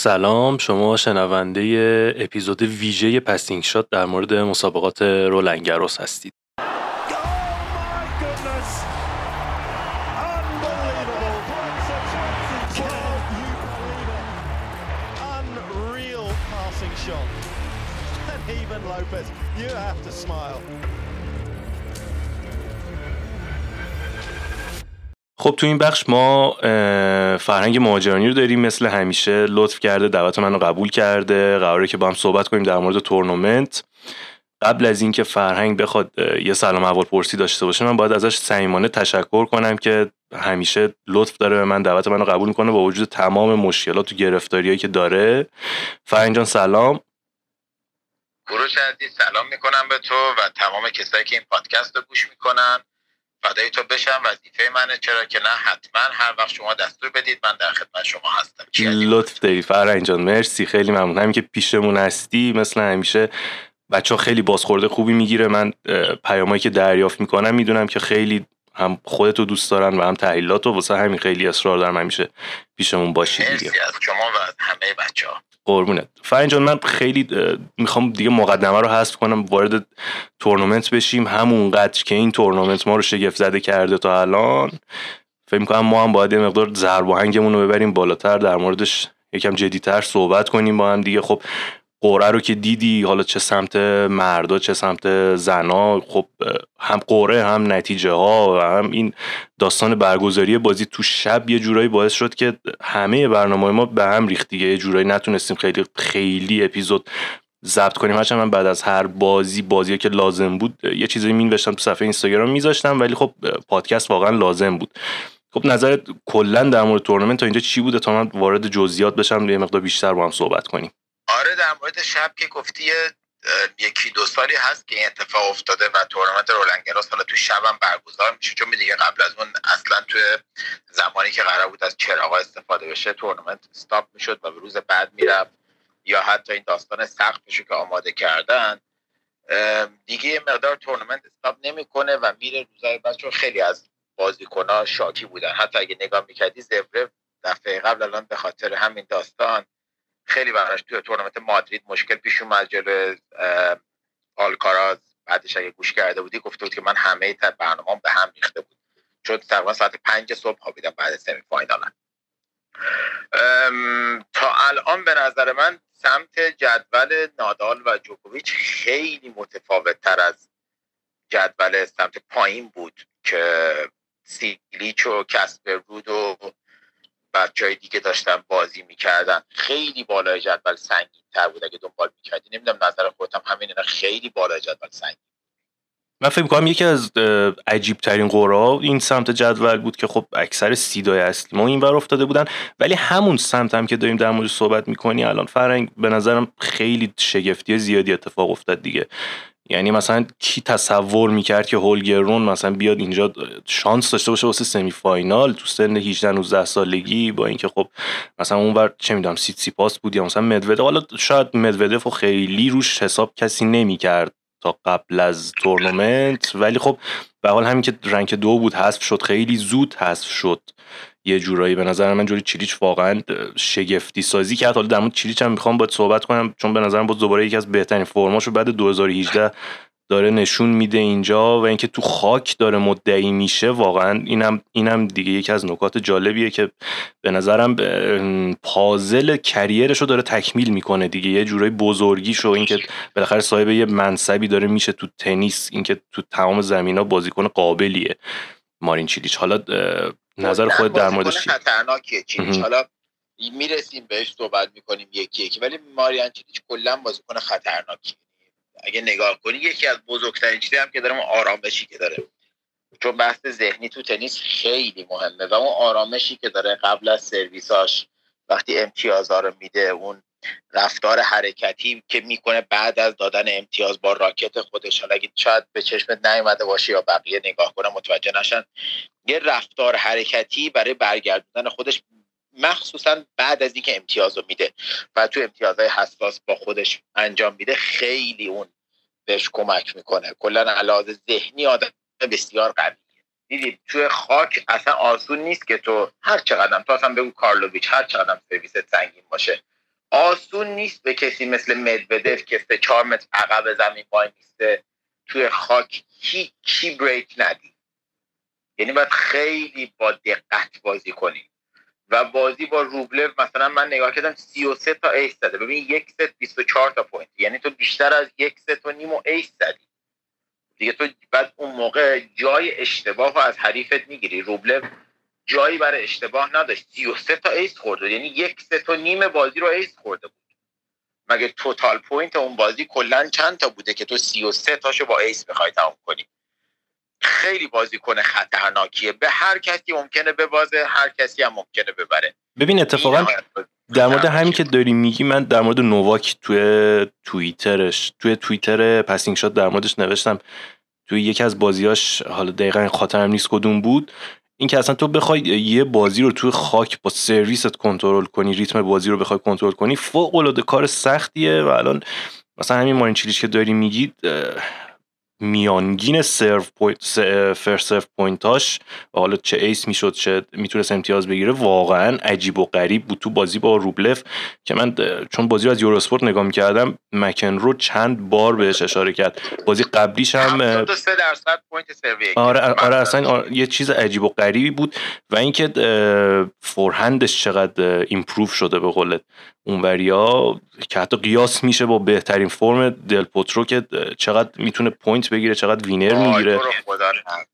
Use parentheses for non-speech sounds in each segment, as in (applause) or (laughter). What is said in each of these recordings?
سلام شما شنونده اپیزود ویژه پستینگ شات در مورد مسابقات رولنگروس هستید. (laughs) خب تو این بخش ما فرهنگ مهاجرانی رو داریم مثل همیشه لطف کرده دعوت منو قبول کرده قراره که با هم صحبت کنیم در مورد تورنمنت. قبل از اینکه فرهنگ بخواد یه سلام اول پرسی داشته باشه من باید ازش صمیمانه تشکر کنم که همیشه لطف داره به من دعوت منو قبول می‌کنه با وجود تمام مشکلات و گرفتاریایی که داره. فرهنگ جان سلام. کوروش عزیز سلام می‌کنم به تو و تمام کسایی که این پادکست رو گوش می‌کنن. فدای تو بشم وظیفه منه. چرا که نه حتما هر وقت شما دستور بدید من در خدمت شما هستم. لطف داری فرنگ جان مرسی. خیلی ممنون. همین که پیشمون هستی مثل همیشه بچه ها خیلی بازخورده خوبی می‌گیره. من پیامایی که دریافت می‌کنم می‌دونم که خیلی هم خودتو دوست دارن و هم تحلیلات و واسه همین خیلی اصرار دارم همیشه پیشمون باشی مرسی از شما و همه بچه ها قربونت. جان من خیلی می‌خوام دیگه مقدمه رو حذف کنم وارد تورنمنت بشیم. همونقدر که این تورنمنت ما رو شگفت زده کرده تا الان. فکر می‌کنم ما هم باید یه مقدار ضرب رو ببریم بالاتر در موردش یکم جدیتر صحبت کنیم با هم دیگه. خب قوره رو که دیدی حالا چه سمت مردا چه سمت زنا خب هم قوره هم نتیجه ها و هم این داستان برگزاری بازی تو شب یه جورایی باعث شد که همه برنامه ما به هم ریخت دیگه. یه جورایی نتونستیم خیلی خیلی اپیزود ضبط کنیم. هرچند من بعد از هر بازی بازی که لازم بود یه چیزایی مینوشتم تو صفحه اینستاگرام میذاشتم ولی خب پادکست واقعا لازم بود. خب نظرت کلا در مورد تورنمنت تا اینجا چی بوده تا من وارد جزئیات بشم؟ یه مقدار بیشتر با هم صحبت کنیم. آره در مورد شب که گفتی یکی دو سالی هست که این اتفاق افتاده و تورنمنت رولن‌گروس حالا تو شبم برگزار میشه. چون دیگه قبل از اون اصلا تو زمانی که قرار بود از چراغ استفاده بشه تورنمنت stop می‌شد و به روز بعد می‌رفت. یا حتی این داستان سقفشو که آماده کردن. دیگه مقدار تورنمنت استاپ نمی‌کنه و میره روزای بعد چون خیلی از بازیکنها شاکی بودن. حتی اگه نگاه می‌کردی زبره دفعه قبل الان به خاطر همین داستان خیلی براش توی تورنمنت مادرید مشکل پیش اومد جلو آلکاراز. بعدش اگه گوش کرده بودی گفته بود که من همه برنامه به هم ریخته بود. چون تقریبا ساعت پنج صبح خوابیدم بعد سمی فاینال تا الان به نظر من سمت جدول نادال و جوکوویچ خیلی متفاوت تر از جدول سمت پایین بود که سیلیچ و رود و بچه دیگه داشتن بازی می‌کردن. خیلی بالای جدول سنگین تر بود اگه دنبال می‌کردی. نمی‌دونم نظر خودم همین اینا خیلی بالای جدول سنگین من فکر می‌کنم یکی از عجیب ترین قرا این سمت جدول بود که خب اکثر سیدای اصلی ما این افتاده بودن. ولی همون سمت هم که داریم در مورد صحبت می‌کنی الان فرنگ به نظرم خیلی شگفتی زیادی اتفاق افتاد دیگه. یعنی مثلا کی تصور می‌کرد که هولگر رون مثلا بیاد اینجا شانس داشته باشه واسه semi final تو سن 18 19 سالگی با اینکه خب مثلا اونور چه می‌دونم سیتسیپاس بود یا مثلا مدودف. حالا شاید مدودف خیلی روش حساب کسی نمی‌کرد تا قبل از تورنمنت. ولی خب به حال همین که rank دو بود حذف شد خیلی زود حذف شد. یه جورایی به نظر من جوری چیلیچ واقعا شگفتی سازی کرد. حالا در مورد چیلیچ هم می‌خوام باید صحبت کنم چون به نظرم باز دوباره یکی از بهترین فرماشو بعد 2018 داره نشون میده اینجا و اینکه تو خاک داره مدعی میشه واقعا اینم اینم دیگه یکی از نکات جالبیه که به نظرم پازل کریرش رو داره تکمیل می‌کنه دیگه. یه جورایی بزرگیشو اینکه بالاخره صاحب یه منصبی داره میشه تو تنیس اینکه تو تمام زمینا بازیکن قابلیه مارین چیلیچ. حالا نظر خود در موردش خطرناکیه چیلیچ حالا می‌رسیم بهش صحبت می‌کنیم یکی یکی ولی ماریان چیلیچ کلا بازیکن خطرناکی اگه نگاه کنی یکی از بزرگترین چیزی هم که داره آرامشی که داره. چون بحث ذهنی تو تنیس خیلی مهمه و اون آرامشی که داره قبل از سرویساش وقتی امتیازها رو میده اون رفتار حرکتی که می‌کنه بعد از دادن امتیاز با راکت خودش. حالا اگه شاید به چشمت نیومده باشه یا بقیه نگاه کنه متوجه نشن. یه رفتار حرکتی برای برگردوندن خودش مخصوصا بعد از اینکه امتیاز رو میده و تو امتیازهای حساس با خودش انجام میده خیلی اون بهش کمک می‌کنه. کلا علاوه ذهنی آدم بسیار قویه. دیدید توی خاک اصلا آسون نیست که تو هر چقدر تو اصلا بگو کارلوویچ هر چقدر سرویس سنگین باشه. آسون نیست به کسی مثل مدودف که سه چهار متر عقب زمین وای میسته. توی خاک هیچی break ندی یعنی باید خیلی با دقت بازی کنی. و بازی با روبلف مثلا من نگاه کردم 33 تا ace زده. ببین یک ست 24 تا point. یعنی تو بیشتر از یک ست و نیم رو ace زدی. دیگه تو بعد اون موقع جای اشتباه رو از حریفت می‌گیری. روبلف جایی برای اشتباه نداشت. 33 تا ace خورده یعنی یک ست و نیم بازی رو ace خورده بود. مگه total point اون بازی کلا چند تا بوده که تو 33 تاشو با ace بخوای تمام کنی؟ خیلی بازیکن خطرناکیه. به هر کسی ممکنه ببازه هر کسی هم ممکنه ببره. ببین اتفاقا در مورد همین که داری میگی من در مورد نوواک توی توییترش توی توییتر Passing Shot در موردش نوشتم. توی یکی از بازیاش حالا دقیقا خاطرم نیست کدوم بود. این که اصلا تو بخوای یه بازی رو توی خاک با سرویست کنترل کنی ریتم بازی رو بخوای کنترل کنی فوق العاده کار سختیه و الان مثلا همین مارین چیلیش که داری میگید میانگین serve point first serve point اش و حالا چه ace می‌شد چه می‌تونست امتیاز بگیره واقعا عجیب و غریب بود تو بازی با روبلف که من چون بازی رو از یوروسپورت نگاه می‌کردم مک‌انرو چند بار بهش اشاره کرد. بازی قبلیش هم درصد point آره آره اصلا یه چیز عجیب و غریبی بود و اینکه forehand ش چقدر improve شده به قولت اونوریا. که حتی قیاس میشه با بهترین فرم دل پوترو که چقدر می‌تونه point بگیره چقدر winner می‌گیره.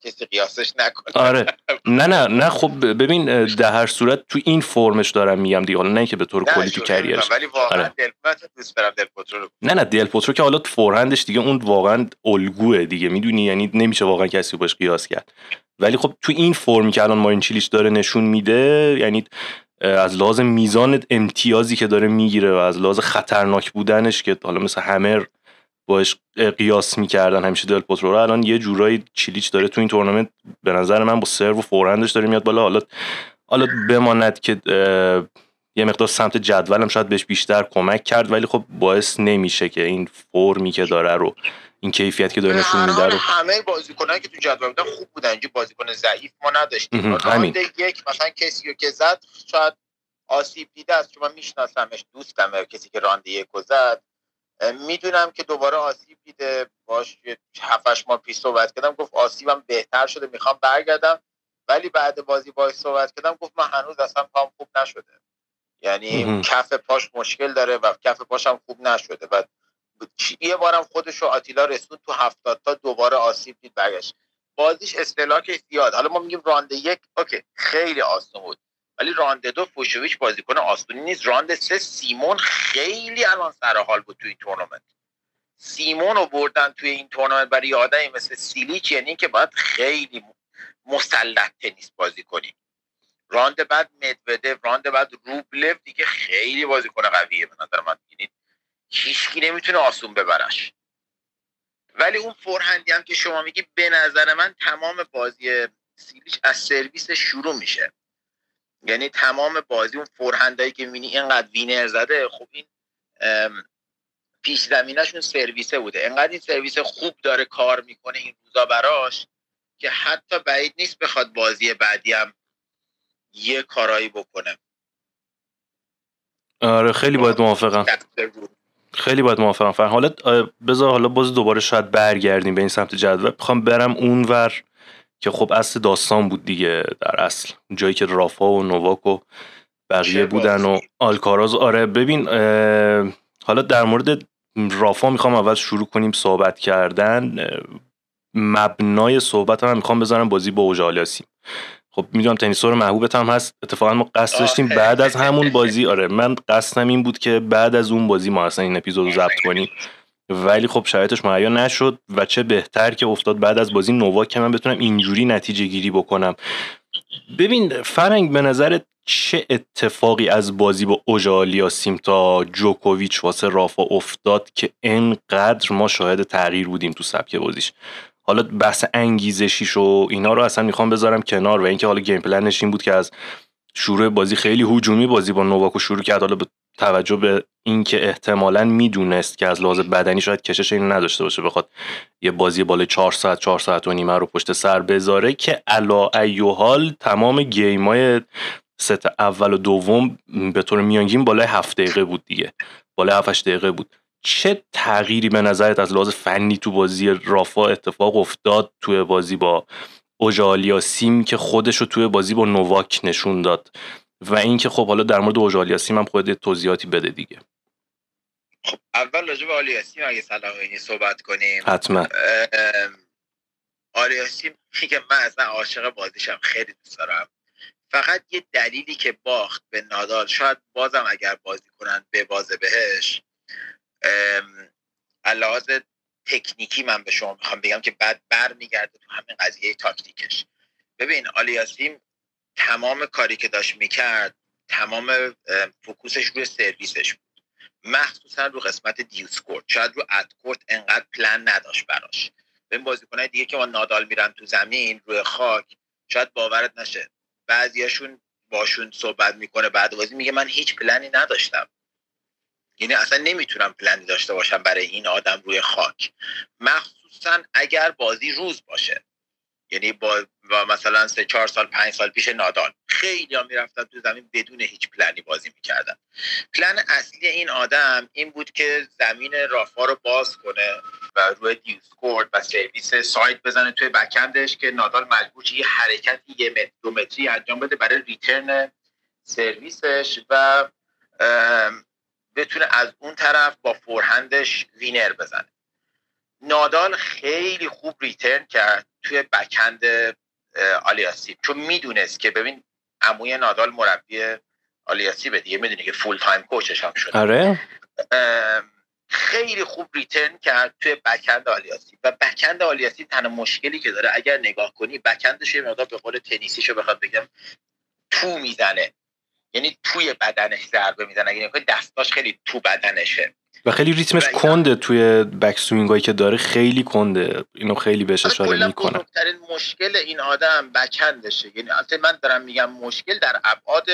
کسی قیاسش نکنه. آره. نه نه نه خب ببین در هر صورت تو این فرمش دارم میگم دیگه. حالا نه که به طور کلی تو career ش. ولی واقعا آره. دل دوست دارم دل پوترو نه نه دل پوترو که حالا forehand ش دیگه اون واقعا الگوه دیگه. می‌دونی؟ یعنی نمیشه واقعا کسی باش قیاس کرد. ولی خب تو این فرمی که الان مارین چیلیش داره نشون میده یعنی از لحاظ میزان امتیازی که داره می‌گیره و از لحاظ خطرناک بودنش که حالا مثل hammer باش قیاس می‌کردن همیشه دل پوترو رو. الان یه جورایی چیلیچ داره تو این تورنمنت به نظر من با سرو و forehand ش داره میاد بالا. حالا حالا بماند که یه مقدار سمت جدولم شاید بهش بیشتر کمک کرد ولی خب باعث نمیشه که این فرمی که داره رو این کیفیت که داره نشون میده رو همه بازیکنان که تو جدول بودن خوب بودن اینجا بازیکن ضعیف ما نداشتیم. همین. یک مثلا کسی که زد شاید آسیب دیده است چون من میشناسمش دوستم کسی که رانده یک زد. می‌دونم که دوباره آسیب دیده باش هفتش ماه پیش صحبت کردم گفت آسیبم بهتر شده می‌خوام برگردم. ولی بعد بازی باش صحبت کردم گفت من هنوز اصلا پام خوب نشده. یعنی کف پاش مشکل داره و کف پاشم خوب نشده. و یه بارم خودش رو آتیلا رسون تو هفتاد تا دوباره آسیب دید برگشت. بازیش استلاکش زیاد. حالا ما میگیم راند یک OK خیلی آسون بود. ولی راند دو فوچوویچ بازیکن آسونی نیست. راند سه سیمون خیلی الان سر حال بود توی تورنمنت. سیمون رو بردن توی این تورنمنت برای آدمی مثل چیلیچ یعنی که باید خیلی مسلط تنیس بازی کنی. راند بعد مدودف راند بعد روبلف دیگه خیلی بازیکن قویه به نظر من. یعنی هیچکی نمی‌تونه آسون ببرش. ولی اون فورهندی هم که شما میگی به نظر من تمام بازی سیلیش از سرویس شروع میشه. یعنی تمام بازی اون فورهندایی که می‌بینی اینقدر وینر زده خب این پیش زمینشون سرویسه بوده. اینقدر این سرویس خوب داره کار می‌کنه این روزا براش که حتی بعید نیست بخواد بازی بعدی هم یه کارایی بکنه. آره خیلی باید موافقم. خیلی باید موافقم. فر حالا بذار حالا باز دوباره شاید برگردیم به این سمت جدول. می‌خوام برم اونور. که خب اصل داستان بود دیگه در اصل. جایی که رافا و نوواک و بقیه بودن و آلکاراز. آره ببین حالا در مورد رافا می‌خوام اول شروع کنیم صحبت کردن. مبنای صحبت هم می‌خوام بذارم بازی با اوژالیاسیم خب می‌دونم تنیسور محبوبت هم هست. اتفاقا ما قصد داشتیم بعد از همون بازی. (laughs) آره من قصدم این بود که بعد از اون بازی ما اصلا این اپیزود رو ضبط کنیم. ولی خب شرایطش مهیا نشد و چه بهتر که افتاد بعد از بازی نووا که من بتونم اینجوری نتیجه گیری بکنم. ببین فرنگ به نظرت چه اتفاقی از بازی با اوژالیا تا جوکوویچ واسه رافا افتاد که انقدر ما شاهد تغییر بودیم تو سبک بازیش؟ حالا بحث انگیزشیش و اینا رو اصلا می‌خوام بذارم کنار و اینکه حالا گیم پلنش این بود که از شروع بازی خیلی هجومی بازی با نوواکو شروع کرد حالا به توجه به اینکه احتمالا می‌دونست که از لحاظ بدنی شاید کشش این نداشته باشه بخواد یه بازی بالای 4 ساعت 4 ساعت و نیمه رو پشت سر بذاره که علی ای حال تمام game ای ست اول و دوم به طور میانگین بالای هفت دقیقه بود دیگه. بالای هفتش دقیقه بود. چه تغییری به نظرت از لحاظ فنی تو بازی رافا اتفاق افتاد توی بازی با اوژه آلیاسیم که خودش رو توی بازی با نوواک نشون داد؟ و اینکه خب حالا در مورد اوژالیا سیم هم خود توضیحاتی بده دیگه. خب اول راجع به آلیاسیم اگه صلاح صحبت کنیم حتما. آلیاسیم که من اصلا عاشق بازیشم خیلی دوست دارم. فقط یه دلیلی که باخت به نادال شاید بازم اگر بازی کنن به بازه بهش لحاظ تکنیکی من به شما می‌خوام بگم که بعد برمیگرده تو همین قضیه تاکتیکش. ببین آلیاسیم تمام کاری که داشت می‌کرد تمام فکوسش روی سرویسش بود. مخصوصا رو قسمت دیوسکورت شاید رو ادکورت انقدر پلن نداشت براش. به بازیکنهای دیگه که با نادال میرن تو زمین روی خاک شاید باورت نشه. بعضیاشون باشون صحبت می‌کنه بعد بازی میگه من هیچ پلنی نداشتم. یعنی اصلا نمی‌تونم پلنی داشته باشم برای این آدم روی خاک. مخصوصا اگر بازی روز باشه. یعنی با, مثلا سه چهار سال پنج سال پیش نادال. خیلی ها می‌رفتن تو زمین بدون هیچ پلنی بازی می‌کردن. پلن اصلی این آدم این بود که زمین رافا رو باز کنه و روی دیوسکورد و سرویس سایت بزنه توی بکندش که نادال مجبور یه حرکتی یه متر دو متری انجام بده برای ریترن سرویسش و بتونه از اون طرف با forehand ش winner بزنه. نادال خیلی خوب return کرد. توی backhand آلیاسی چون می‌دونست که ببین عموی نادال مربی آلیاسیمه دیگه می‌دونی که full-time coach ش هم شده. آره. خیلی خوب return کرد توی backhand آلیاسی و backhand آلیاسی تنها مشکلی که داره اگر نگاه کنی backhand ش یه مقدار به قول تنیسیشو بخواد بگم تو می‌زنه. یعنی توی بدنش ضربه می‌زنه. اگه دستاش خیلی تو بدنشه. و خیلی ریتمش کنده توی بک هایی که داره خیلی کنده. اینو خیلی بهش اشاره می‌کنه. بزرگترین مشکل این آدم بکندشه. یعنی البته من دارم میگم مشکل در ابعاد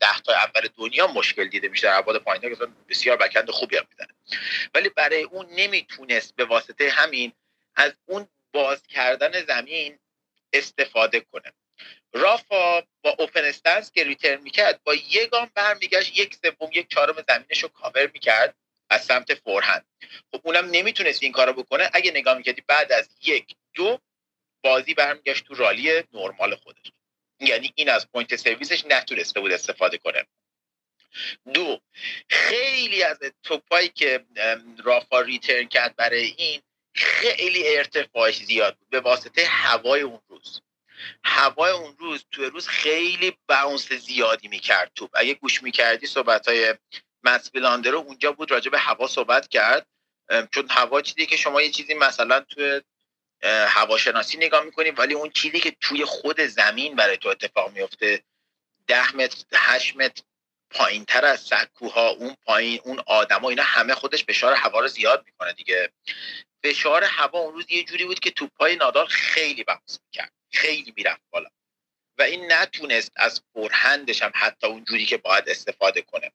ده تا اول دنیا مشکل دیده میشه. در ابعاد پایین که بسیار بکند خوبی هم می‌زنه. ولی برای اون نمی‌تونست به واسطه همین از اون باز کردن زمین استفاده کنه. رافا با open stance که return می‌کرد با یه گام برمیگشت یک سوم یک چهارم زمینش رو کاور می‌کرد از سمت forehand خب اونم نمی‌تونست این کارو بکنه. اگه نگاه می‌کردی بعد از یک دو بازی برمیگشت تو rally نرمال خودش. یعنی این از point سرویسش نتونسته بود استفاده کنه. دو خیلی از توپایی که رافا ریترن کرد برای این خیلی ارتفاعش زیاد بود. به واسطه هوای اون روز. هوای اون روز توی روز خیلی باونس زیادی می‌کرد توپ. اگه گوش می‌کردی صحبت های مسبیلاندرو اونجا بود راجع به هوا صحبت کرد. چون هوا چیزی که شما یه چیزی مثلا توی هواشناسی نگاه می‌کنیم ولی اون چیزی که توی خود زمین برای تو اتفاق میفته ده متر هشت متر پایین تر از سکوها اون پایین اون آدما اینا همه خودش فشار هوا رو زیاد می‌کنه دیگه. فشار هوا اون روز یه جوری بود که توپای نادال خیلی بحث می‌کرد. خیلی می‌رفت بالا. و این نتونست از فورهندش هم حتی اون جوری که باید استفاده کنه.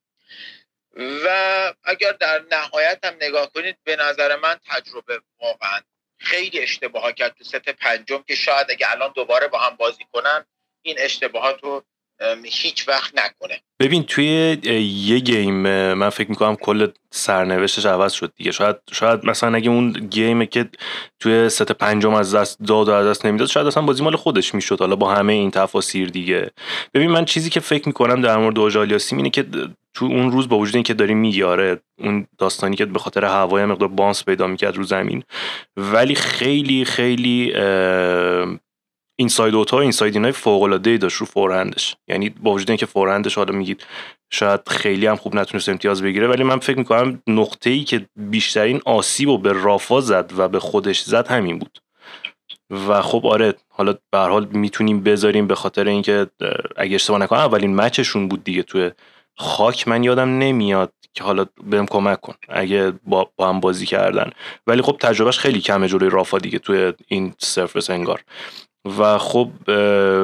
و اگر در نهایت هم نگاه کنید به نظر من تجربه واقعا خیلی اشتباه کرد تو ست پنجم که شاید اگه الان دوباره با هم بازی کنن این اشتباهات رو هیچ وقت نکنه. ببین توی یه گیم من فکر می‌کنم کل سرنوشتش عوض شد دیگه. شاید شاید مثلا اگه اون گیمه که توی ست پنجم از دست داد و از دست نمی‌داد شاید اصلا بازی مال خودش می‌شد. حالا با همه این تفاسیر دیگه. ببین من چیزی که فکر می‌کنم در مورد اوژالیاسیم اینه که تو اون روز با وجود اینکه داری میاره اون داستانی که به خاطر هوای مقدار بانس پیدا می‌کرد رو زمین. ولی خیلی خیلی inside out ا inside in ای فوق العاده داشت رو forehand ش یعنی با وجود اینکه forehand ش حالا میگید شاید خیلی هم خوب نتونست امتیاز بگیره ولی من فکر می‌کنم نقطه ای که بیشترین آسیب و به رافا زد و به خودش زد همین بود. و خب آره حالا به حال می‌تونیم بذاریم به خاطر اینکه اگه اشتباه نکنم اولین match شون بود دیگه توی خاک من یادم نمیاد که حالا بهم کمک کن اگه با, با هم بازی کردن. ولی خب تجربهش خیلی کمه جلوی رافا دیگه توی این سرفس انگار. و خب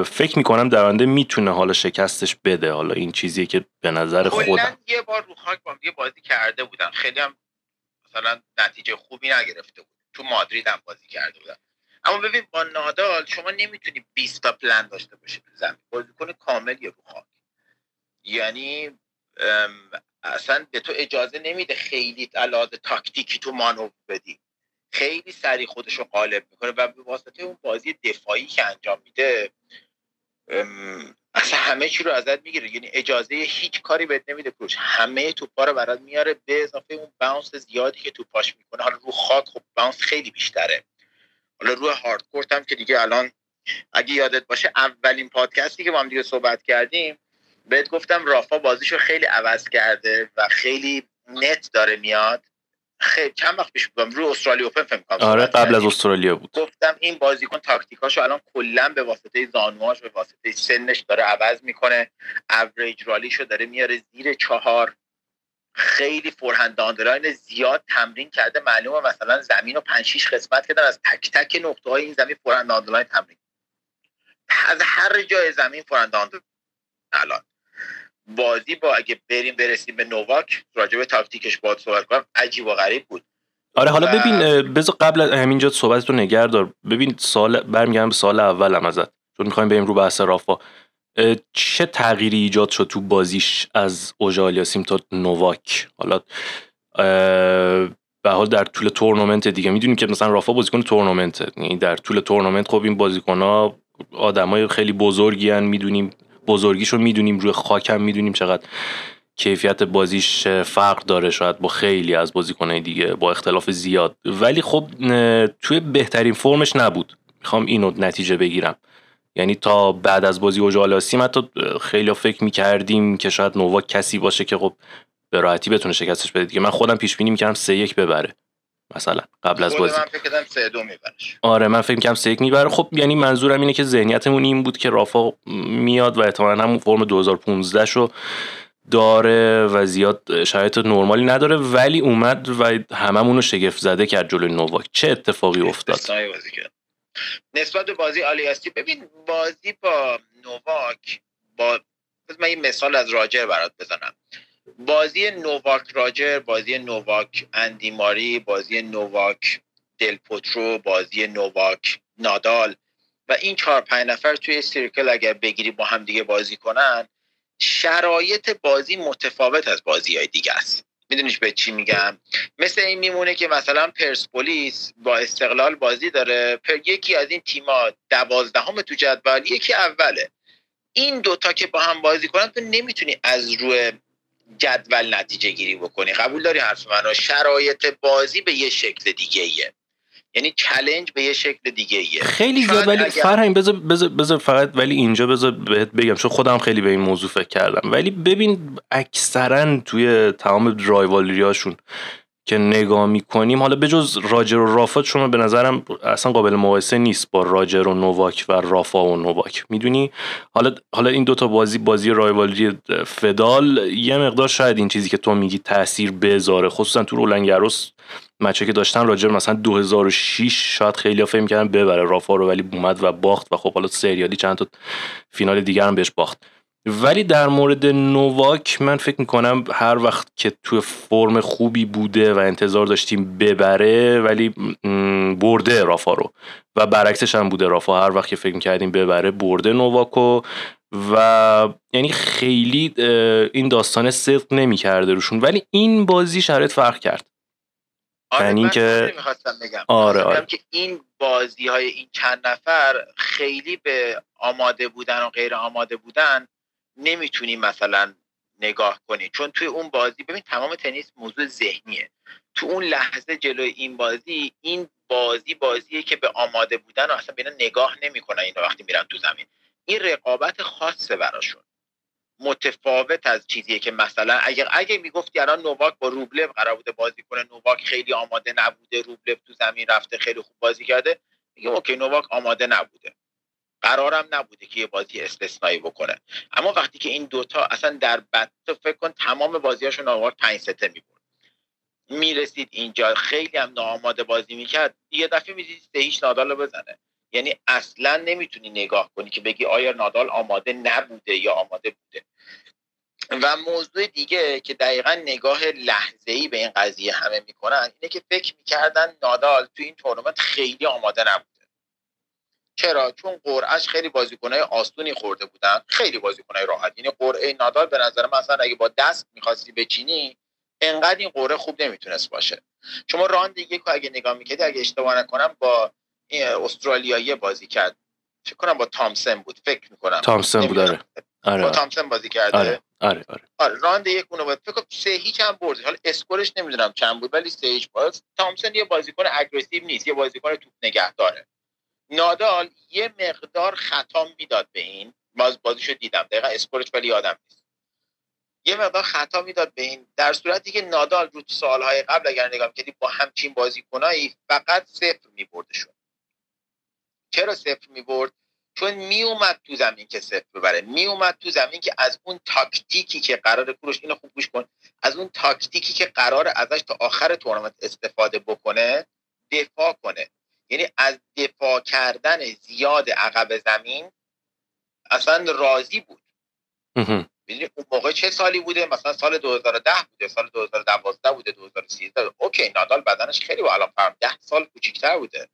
فکر می‌کنم درنده می‌تونه حالا شکستش بده. حالا این چیزیه که به نظر خودم. یه بار رو خاک با بازی کرده بودن خیلی هم مثلا نتیجه خوبی نگرفته بود. تو مادرید هم بازی کرده بودن اما ببین با نادال شما نمی‌تونی 20 تا پلن داشته باشی تو زمین. بازیکن کامل یه رو خاک. یعنی اصلا به تو اجازه نمیده خیلی علاوه تاکتیکی تو مانور بدی. خیلی سریع خودش رو غالب می‌کنه و به واسطه اون بازی دفاعی که انجام میده اصلا همه چی رو ازت می‌گیره. یعنی اجازه هیچ کاری بهت نمیده پروش همه توپا رو برات میاره به اضافه اون باونس زیادی که توپاش می‌کنه. حالا رو خاک خب باونس خیلی بیشتره. حالا روی هارد هم که دیگه الان اگه یادت باشه اولین پادکستی که با هم دیگه صحبت کردیم بهت گفتم رافا بازیشو خیلی عوض کرده و خیلی net داره میاد. خیلی چند وقت پیش بودم روی استرالیا open فکر کنم آره قبل از استرالیا بود. گفتم این بازیکن تاکتیکاشو الان کلا به واسطه زانواش به واسطه سنش داره عوض می‌کنه. average rally شو داره میاره زیر چهار. خیلی forehand down the line زیاد تمرین کرده. معلومه مثلا زمین رو 5 6 قسمت کردن. از تک تک نقطه های این زمین forehand down the line تمرین. از هر جای زمین forehand down the line الان. بازی با اگه بریم برسیم به نوواک راجع تاکتیکش باید صحبت کنم عجیب و غریب بود. آره حالا ببین بذار قبل از همینجا صحبت رو نگه دار. ببین سال برمیگردم به سال اولم ازت چون می‌خوایم بریم رو بحث رافا. چه تغییری ایجاد شد تو بازیش از اوژالیاسیم تا نوواک حالا به حال در طول تورنمنت دیگه. می‌دونیم که مثلا رافا بازیکن تورنمنت یعنی در طول تورنمنت خب این بازیکن ها آدمای خیلی بزرگی هن می‌دونیم. بزرگیشو می‌دونیم روی خاکم می‌دونیم چقدر کیفیت بازیش فرق داره شاید با خیلی از بازیکنهای دیگه با اختلاف زیاد. ولی خب توی بهترین فرمش نبود. می‌خوام اینو نتیجه بگیرم. یعنی تا بعد از بازی اوجالاسیم حتی خیلی فکر می‌کردیم که شاید نووا کسی باشه که خب به راحتی بتونه شکستش بده دیگه. من خودم پیش بینی می‌کردم سه یک ببره. مثلا قبل از بازی. من فکر سه دو میبرش. آره من فکر می‌کردم سه یک می‌بره. خب یعنی منظورم اینه که ذهنیتمون این بود که رافا میاد و احتمالا همون فرم 2015 شو داره و زیاد شرایط نرمالی نداره ولی اومد و هممون رو شگفت زده کرد جلوی نوواک. چه اتفاقی افتاد؟ نسبت به بازی آلیاستی ببین بازی با نوواک با من این مثال از راجر برات بزنم. بازی نوواک راجر بازی نوواک اندیماری بازی نوواک دل پوترو بازی نوواک نادال و این چهار پنج نفر توی سیرکل اگر بگیری با هم دیگه بازی کنن شرایط بازی متفاوت از بازی های دیگه است. میدونیش به چی میگم؟ مثل این میمونه که مثلا پرسپولیس با استقلال بازی داره پر یکی از این تیما دوازدهم تو جدول یکی اوله. این دوتا که با هم بازی کنن تو نمی‌تونی از روی جدول نتیجه گیری بکنی. قبول داری حرف منو؟ شرایط بازی به یه شکل دیگه ایه. یعنی چلنج به یه شکل دیگه ایه. خیلی زیاد ولی اگر... فرهنگ بذار بذار بذار فقط ولی اینجا بذار بهت بگم چون خودم خیلی به این موضوع فکر کردم. ولی ببین اکثرا توی تمام رایوالیریاشون که نگاه می‌کنیم. حالا بجز راجر و رافات شما به نظرم اصلا قابل مقایسه نیست با راجر و نوواک و رافا و نوواک می‌دونی؟ حالا حالا این دوتا بازی بازی رایوالری فدال یه مقدار شاید این چیزی که تو میگی تاثیر بذاره. خصوصا تو رولنگروس مچه که داشتن راجر مثلا 2006 شاید خیلی فهم کردن ببره رافا رو ولی اومد و باخت و خب حالا سریالی چند تا فینال دیگر هم بهش باخت. ولی در مورد نوواک من فکر می‌کنم هر وقت که تو فرم خوبی بوده و انتظار داشتیم ببره ولی برده رافا رو. و برعکسش هم بوده رافا. هر وقت که فکر می‌کردیم ببره برده نوواکو و یعنی خیلی این داستان صدق نمی‌کرده روشون. ولی این بازی شرایط فرق کرد. آره یعنی که بگم. آره, آره. که این بازی های این چند نفر خیلی به آماده بودن و غیر آماده بودن نمی‌تونی مثلا نگاه کنی. چون توی اون بازی ببین تمام تنیس موضوع ذهنیه. تو اون لحظه جلوی این بازی این بازی بازیه که به آماده بودن و اصلا بینا نگاه نمی‌کنن اینا وقتی میرن تو زمین. این رقابت خاصه براشون. متفاوت از چیزیه که مثلا اگر اگه می‌گفتی الان نوواک با روبلو قرار بوده بازی کنه نوواک خیلی آماده نبوده روبلو تو زمین رفته خیلی خوب بازی کرده میگه اوکی نوواک آماده نبوده. قرارم نبوده که یه بازی استثنایی بکنه. اما وقتی که این دوتا اصلا در بد تو فکر کن تمام بازیاشون آورد پنج سته می‌برد می‌رسید اینجا خیلی هم ناآماده بازی می‌کرد. یه دفعه می‌دید هیچ نادال رو بزنه. یعنی اصلا نمی‌تونی نگاه کنی که بگی آیا نادال آماده نبوده یا آماده بوده. و موضوع دیگه که دقیقا نگاه لحظه ای به این قضیه همه می‌کنن اینه که فکر می‌کردن نادال تو این تورنمنت خیلی آماده نبود. چرا؟ چون قرعهش خیلی بازیکنهای آسونی خورده بودن. خیلی بازیکنهای راحت. یعنی قرعه نادال به نظر من اصلا اگه با دست می‌خواستی بچینی انقدر این قرعه خوب نمی‌تونست باشه. شما راند یک اگه نگاه می‌کردی اگه اشتباه نکنم با استرالیایی بازی کرد. فکر کنم با تامسن بود. فکر می‌کنم. تامسن بود آره. آره با تامسن بازی کرده. آره آره آره, آره. راند یک اونو بود. فکر کنم سه هیچ هم برد. حالا score ش نمی‌دونم چند بود ولی سه هیچ باز. تامسن یه بازیکن aggressive نیست. یه بازیکن توپ نگه داره نادال یه مقدار خطا می‌داد به این. باز بازیشو دیدم. دقیقا اسکورش ولی یادم نیست. یه مقدار خطا می‌داد به این. در صورتی که نادال رو سالهای قبل اگر نگاه می‌کردی با همچین بازیکنایی فقط صفر میبردشون چرا صفر می‌برد؟ چون میومد تو زمین که صفر ببره. میومد تو زمین که از اون تاکتیکی که قرار کوروش اینو خوب گوش کن. از اون تاکتیکی که قرار ازش تا آخر تورنمنت استفاده بکنه دفاع کنه. یعنی از دفاع کردن زیاد عقب زمین اصلا راضی بود. ببینید اون موقع چه سالی بوده؟ مثلا سال 2010 بوده سال 2012 بوده 2013 اوکی نادال بدنش خیلی با الان فرم 10 سال کوچیک‌تر بوده.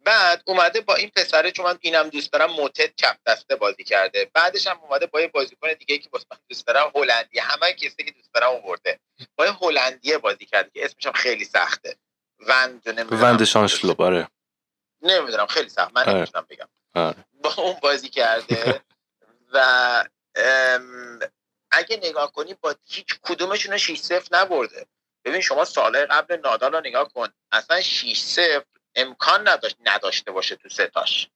بعد اومده با این پسره چون من اینم دوست دارم موتد چپ دسته بازی کرده. بعدش هم اومده با یه بازیکن دیگه که من دوست دارم هلندی. همه کسی که دوست دارم آورده با یه هلندیه بازی کرده که اسمش هم خیلی سخته. وند وند شانشلو آره. نمی‌دونم خیلی سخت. من آره. نمی‌تونم بگم. آره. با اون بازی کرده و اگه نگاه کنی با هیچ کدومشون رو 6 0 نبرده. ببین شما سالهای قبل نادال رو نگاه کن. اصلا 6 0 امکان نداشت نداشته باشه تو ستاش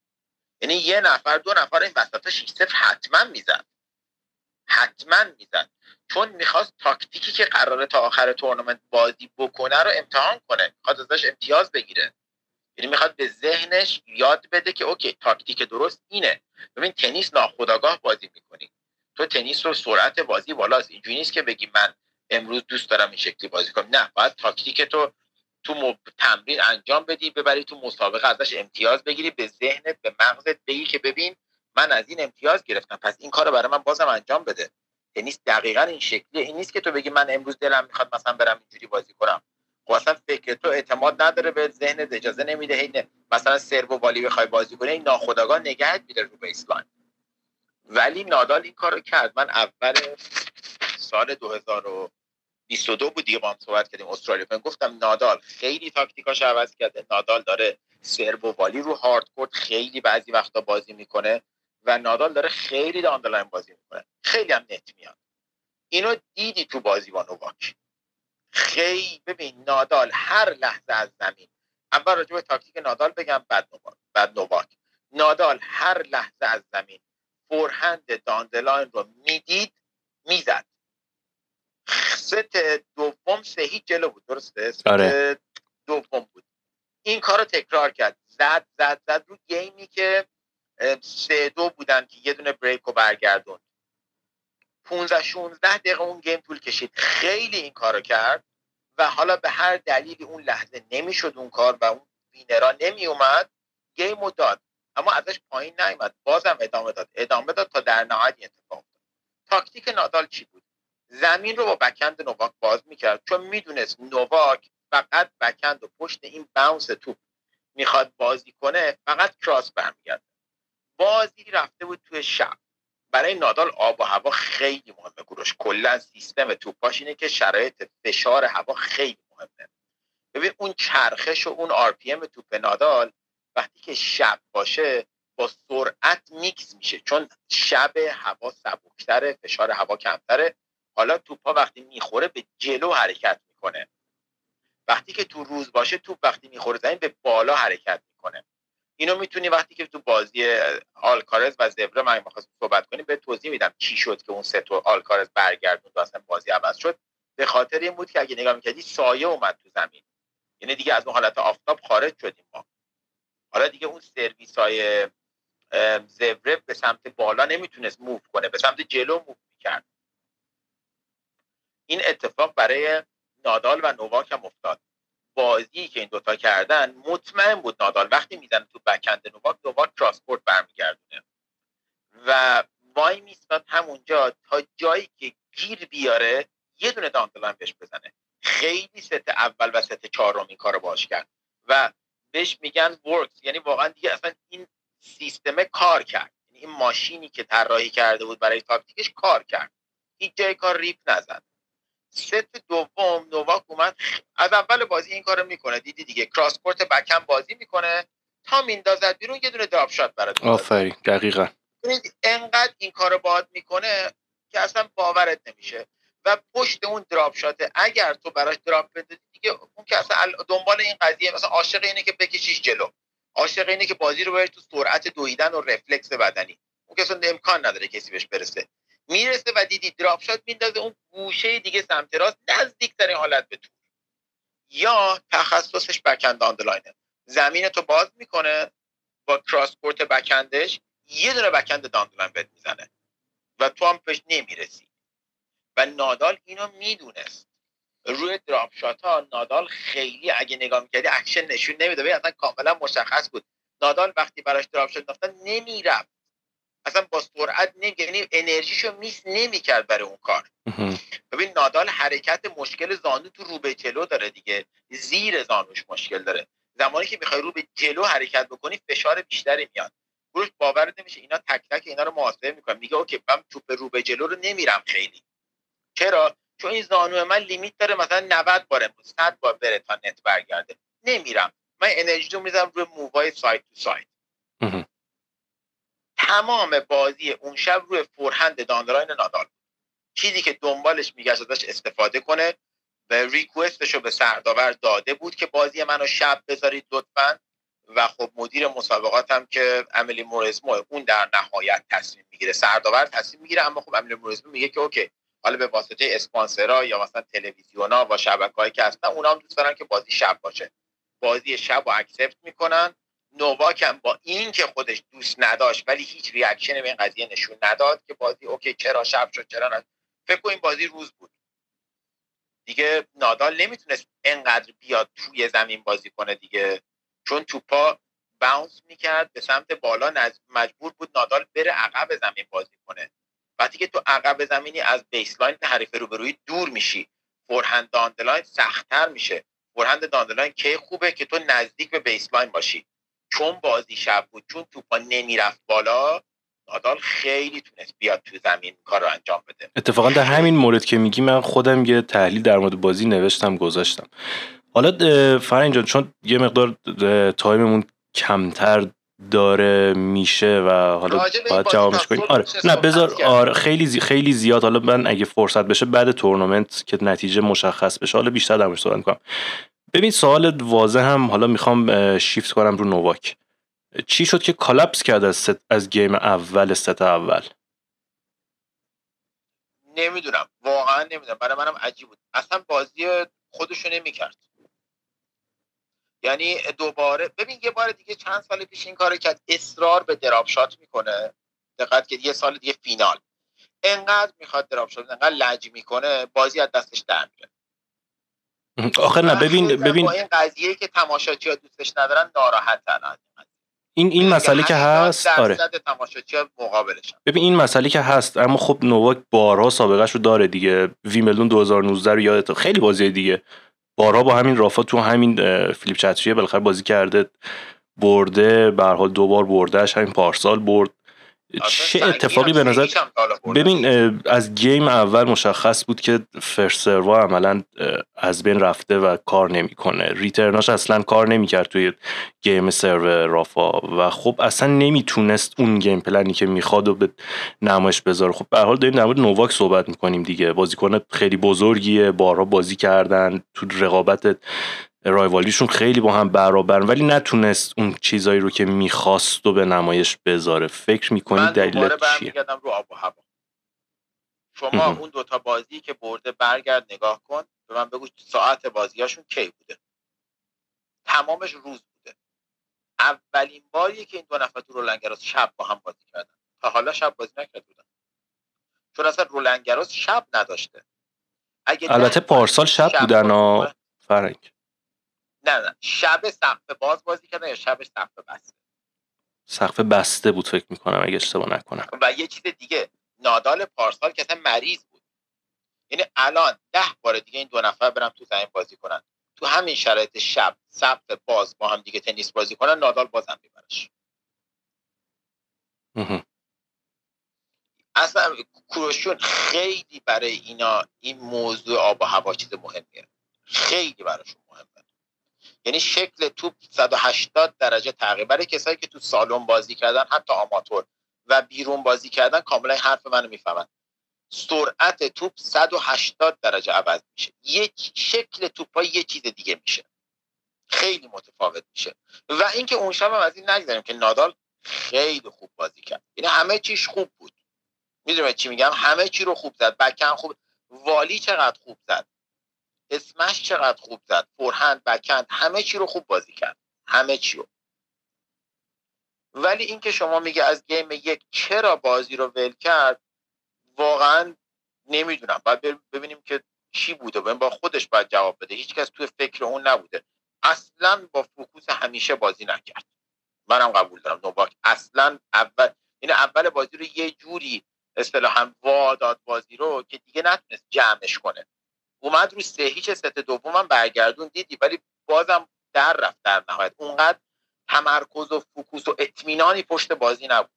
یعنی یه نفر دو نفر این وسط 6 0 حتما می‌زد. حتما می‌زد. چون می‌خواست تاکتیکی که قراره تا آخر تورنمنت بازی بکنه رو امتحان کنه. می‌خواد ازش امتیاز بگیره. یعنی می‌خواد به ذهنش یاد بده که okay تاکتیک درست اینه. ببین تنیس ناخداگاه بازی می‌کنی. تو تنیس رو سرعت بازی بالاست. اینجوری نیست که بگی من امروز دوست دارم این شکلی بازی کنم. نه باید تاکتیک تو تو تمرین انجام بدی ببری تو مسابقه ازش امتیاز بگیری به ذهنت به مغزت بگی که ببین من از این امتیاز گرفتم. پس این کار برای من بازم انجام بده. تنیس دقیقا این شکلیه. این نیست که تو بگی من امروز دلم می‌خواد مثلا برم اینجوری بازی کنم. خب فکر تو اعتماد نداره به ذهن اجازه نمیده هی مثلا سرو و volley بخوای بازی کنی این ناخداگاه نگهت میده رو baseline. ولی نادال این کارو کرد. من اول سال 2022 بود دیگه با هم صحبت کردیم استرالیا. گفتم نادال خیلی تاکتیکاش عوض کرده. نادال داره سرو و volley رو hard court خیلی بعضی وقتا بازی می‌کنه. و نادال داره خیلی down the line بازی می‌کنه. خیلی هم net میاد. اینو دیدی تو بازی با نوواک؟ خیلی. ببین نادال هر لحظه از زمین. اول راجع به تاکتیک نادال بگم بعد نوواک. بعد نوواک. نادال هر لحظه از زمین. forehand down the line رو می‌دید می‌زد. ست دوم سه هیچ جلو بود. درسته؟ آره. دوم بود. این کار رو تکرار کرد. زد زد زد رو game ی که سه دو بودن که یه دونه break رو برگردون 15 16 دقیقه اون game طول کشید. خیلی این کارو کرد و حالا به هر دلیلی اون لحظه نمی‌شد اون کار و اون winner ا نمی اومد game داد. اما ازش پایین نیومد. بازم ادامه داد. ادامه داد تا در نهایت اتفاق افتاد تاکتیک نادال چی بود؟ زمین رو با backhand نوواک باز می‌کرد. چون می‌دونست نوواک فقط backhand و پشت این bounce توپ می‌خواد بازی کنه فقط cross برمیگرد بازی رفته بود توی شب. برای نادال آب و هوا خیلی مهمه گروش کلا سیستم توپاش اینه که شرایط فشار هوا خیلی مهمه. ببین اون چرخش و اون RPM توپ نادال وقتی که شب باشه با سرعت میکس میشه. چون شب هوا سبکتره فشار هوا کمتره. حالا توپا وقتی می‌خوره به جلو حرکت می‌کنه. وقتی که تو روز باشه توپ وقتی می‌خوره زمین به بالا حرکت می‌کنه. اینو می‌تونی وقتی که تو بازی آلکارز و زورف من می‌خواستم صحبت کنیم بهت توضیح میدم چی شد که اون ست و آلکارز برگردوند و اصلا بازی عوض شد. به خاطر این بود که اگه نگاه می‌کردی سایه اومد تو زمین. یعنی دیگه از اون حالت آفتاب خارج شدیم ما. حالا دیگه اون سرویس های زورف به سمت بالا نمی‌تونست move کنه به سمت جلو move می‌کرد. این اتفاق برای نادال و نوواک هم افتاد. بازی که این دوتا کردن مطمئن بود نادال وقتی می‌زنه تو backhand نوواک نوواک cross court برمیگردونه. و وای میستاد همونجا تا جایی که گیر بیاره یه دونه down the line بهش بزنه. خیلی ست اول و ست چهارم این کارو باش کرد. و بهش میگن works یعنی واقعا دیگه اصلا این سیستم کار کرد. یعنی این ماشینی که طراحی کرده بود برای تاکتیکش کار کرد. هیچ جای کار ریپ نزد. ست دوم نوواک اومد. از اول بازی این کارو می‌کنه. دیدی دیگه. cross court backhand بازی می‌کنه. تا میندازد بیرون یه دونه drop shot برات آفرین. دقیقا. انقدر این کارو باهات می‌کنه که اصلا باورت نمیشه. و پشت اون drop shot ه اگر تو براش drop بده دیگه اون که اصلا دنبال این قضیه مثلا عاشق اینه که بکشیش جلو. عاشق اینه که بازی رو بره تو سرعت دویدن و رفلکس بدنی. اون که اصلا امکان نداره کسی بهش برسه. می‌رسه و دیدی drop shot میندازه اون گوشه دیگه سمت راست نزدیکترین حالت به تو. یا تخصصش backhand down the line ه زمین تو باز می‌کنه با cross court backhand ش یه دونه backhand down the line بهت می‌زنه. و تو هم بهش نمی‌رسی. و نادال اینو می‌دونست. روی drop shot ها نادال خیلی اگه نگاه می‌کردی اکشن نشون نمیده. اصلا کاملا مشخص بود. نادال وقتی براش drop shot نمی‌رفت. اصلا با سرعت نمی یعنی انرژیشو miss نمی‌کرد برای اون کار. ببین نادال حرکت مشکل زانو تو رو به جلو داره دیگه. زیر زانوش مشکل داره. زمانی که می‌خوای رو به جلو حرکت بکنی فشار بیشتری میاد. گروش باورت نمیشه اینا تک تک اینا رو محاسبه می‌کنن. میگه okay من توپ رو به جلو رو نمیرم خیلی. چرا؟ چون این زانو من limit داره مثلا 90 بار امروز 100 بار بره تا net برگرده. نمیرم. من انرژی رو می‌ذارم روی move های side to side تمام بازی اون شب روی forehand down the line نادال چیزی که دنبالش میگشت ازش استفاده کنه و request ش رو به سرداور داده بود که بازی منو شب بذارید لطفا. و خب مدیر مسابقات هم که امیلی مورسمو اون در نهایت تصمیم می‌گیره سرداور تصمیم می‌گیره اما خب امیلی مورسمو میگه که okay حالا به واسطه اسپانسرها یا مثلا تلویزیونا و شبکه‌هایی که هستن اونا هم دوست دارن که بازی شب باشه. بازی شب رو accept می‌کنن نوواک هم با این که خودش دوست نداشت ولی هیچ reaction به این قضیه نشون نداد که بازی okay چرا شب شد چرا نه. فکر کن این بازی روز بود. دیگه نادال نمی‌تونست انقدر بیاد توی زمین بازی کنه دیگه. چون توپا bounce می‌کرد به سمت بالا مجبور بود نادال بره عقب زمین بازی کنه. وقتی که تو عقب زمینی از baseline حریف روبروی دور میشی forehand down the line سختتر میشه. forehand down the line کی خوبه که تو نزدیک به baseline باشی. چون بازی شب بود چون توپا نمی‌رفت بالا نادال خیلی تونست بیاد تو زمین کار رو انجام بده. اتفاقا در همین مورد که میگی من خودم یه تحلیل در مورد بازی نوشتم گذاشتم. حالا فرین جان چون یه مقدار time مون کمتر داره میشه و حالا باید جمعش کنیم. آره نه بذار آره خیلی زی... خیلی زیاد حالا من اگه فرصت بشه بعد تورنمنت که نتیجه مشخص بشه حالا بیشتر در صحبت کنم ببین سوال واضح هم حالا می‌خوام شیفت کنم رو نوواک. چی شد که collapse کرد از, ست... از گیم اول ست اول؟ نمی‌دونم. واقعا نمی‌دونم. برای منم عجیب بود. اصلا بازی خودشو نمی‌کرد. یعنی دوباره ببین یه بار دیگه چند سال پیش این کارو کرد. اصرار به drop shot می‌کنه. دقت که یه سال دیگه فینال. انقدر می‌خواد drop shot انقدر لج می‌کنه بازی از دستش در میره. (clears throat) آخه نه ببین ببین. با این قضیه که تماشاچی ها دوستش ندارن ناراحتن. این این مسئله که هست آره. ببین این مسئله که هست اما خب نوواک بارها سابقهش رو داره دیگه. ویملدون 2019 رو یادت خیلی بازی دیگه. بارها با همین رافا تو همین فیلیپ چتریه بالاخره بازی کرده برده به حال دو بار بردهش همین پارسال برد. چه اتفاقی به نظر ببین از گیم اول مشخص بود که فرسروا عملا از بین رفته و کار نمی‌کنه. return اش اصلا کار نمی‌کرد توی گیم سرو رافا و خب اصلا نمی‌تونست اون game plan ی که می‌خواد و به نمایش بذاره. خب به هر حال داریم در مورد نوواک صحبت می‌کنیم دیگه. بازیکن خیلی بزرگیه بارها بازی کردن تو رقابت رایوالیشون خیلی با هم برابرن ولی نتونست اون چیزایی رو که می‌خواست و به نمایش بذاره. فکر می‌کنی دلیل چیه؟ رو آب و هوا. شما اون دوتا بازی که برده برگرد نگاه کن به من بگو ساعت بازیاشون کی بوده. تمامش روز بوده. اولین باری که این دو نفر تو رولنگراس شب با هم بازی کردن. تا حالا شب بازی نکرده بودن. چون اصلا رولنگراس شب نداشته. البته پارسال شب بودن و فرنگ نه نه. شب سقف باز بازی کردن یا شب سقف بسته؟ سقف بسته بود فکر می‌کنم اگه اشتباه نکنم. و یه چیز دیگه نادال پارسال که اصلا مریض بود. یعنی الان ده بار دیگه این دو نفر برم تو زمین بازی کنن. تو همین شرایط شب ثبت باز با هم دیگه تنیس بازی کنن نادال بازم میبرش. اصلا کوروشون خیلی برای اینا این موضوع آب و هوا چیز مهمیه. خیلی براشون مهمه. یعنی شکل توپ 180 درجه تغییر. برای کسایی که تو سالن بازی کردن حتی آماتور و بیرون بازی کردن کاملا حرف منو می‌فهمن. سرعت توپ 180 درجه عوض میشه. یک شکل توپ ها یه چیز دیگه میشه. خیلی متفاوت میشه. و اینکه اون شب هم از این نگذاریم که نادال خیلی خوب بازی کرد. یعنی همه چیش خوب بود. می‌دونم چی میگم؟ همه چی رو خوب زد. بکن خوب. volley چقدر خوب زد؟ smash چقدر خوب زد. forehand backhand همه چی رو خوب بازی کرد. همه چی رو. ولی اینکه شما میگه از گیم یک چرا بازی رو ول کرد واقعا نمی‌دونم. باید ببینیم که چی بوده. با خودش باید جواب بده. هیچکس توی فکر اون نبوده. اصلا با focus همیشه بازی نکرد. منم قبول دارم. نوواک اصلا اول این اول بازی رو یه جوری اصطلاحا واداد بازی رو که دیگه نتونست جمعش کنه. اومد رو سه هیچ ست دومم برگردون دیدی ولی بازم در رفت در نهایت. اونقدر تمرکز و focus و اطمینانی پشت بازی نبود.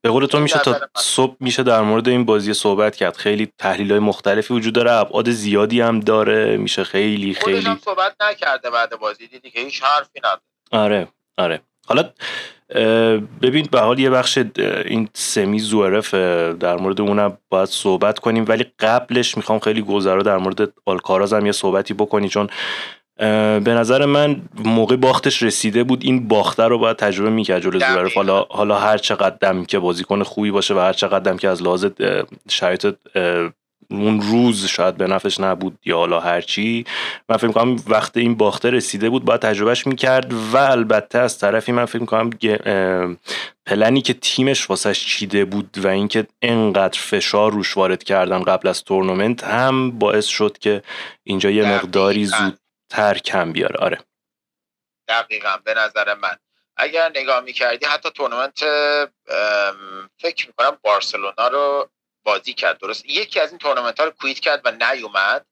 به قول تو میشه تا صبح میشه در مورد این بازی صحبت کرد. خیلی تحلیل های مختلفی وجود داره ابعاد زیادی هم داره میشه خیلی خیلی. صحبت نکرده بعد بازی دیدی که هیچ حرفی نداره. آره آره. حالا ببین به حال یه بخش این سمی زورف در مورد اونم باید صحبت کنیم ولی قبلش می‌خوام خیلی گذرا در مورد آلکاراز هم یه صحبتی بکنی چون به نظر من موقع باختش رسیده بود این باخته رو باید تجربه می‌کرد جلو زورف حالا حالا هر چقدر دم که بازیکن خوبی باشه و هر چقدر دم که از لحاظ شرایط اون روز شاید به نفش نبود یا حالا هرچی من فکر می‌کنم وقت این باخته رسیده بود باید تجربهش می‌کرد و البته از طرفی من فکر می‌کنم پلنی که تیمش واسش چیده بود و اینکه انقدر فشار روش وارد کردن قبل از تورنمنت هم باعث شد که اینجا یه مقداری زودتر کم بیاره. آره. دقیقا به نظر من. اگر نگاه می‌کردی حتی تورنمنت فکر می‌کنم بارسلونا رو بازی کرد درست؟ یکی از این تورنمنت ها رو کویت کرد و نیومد.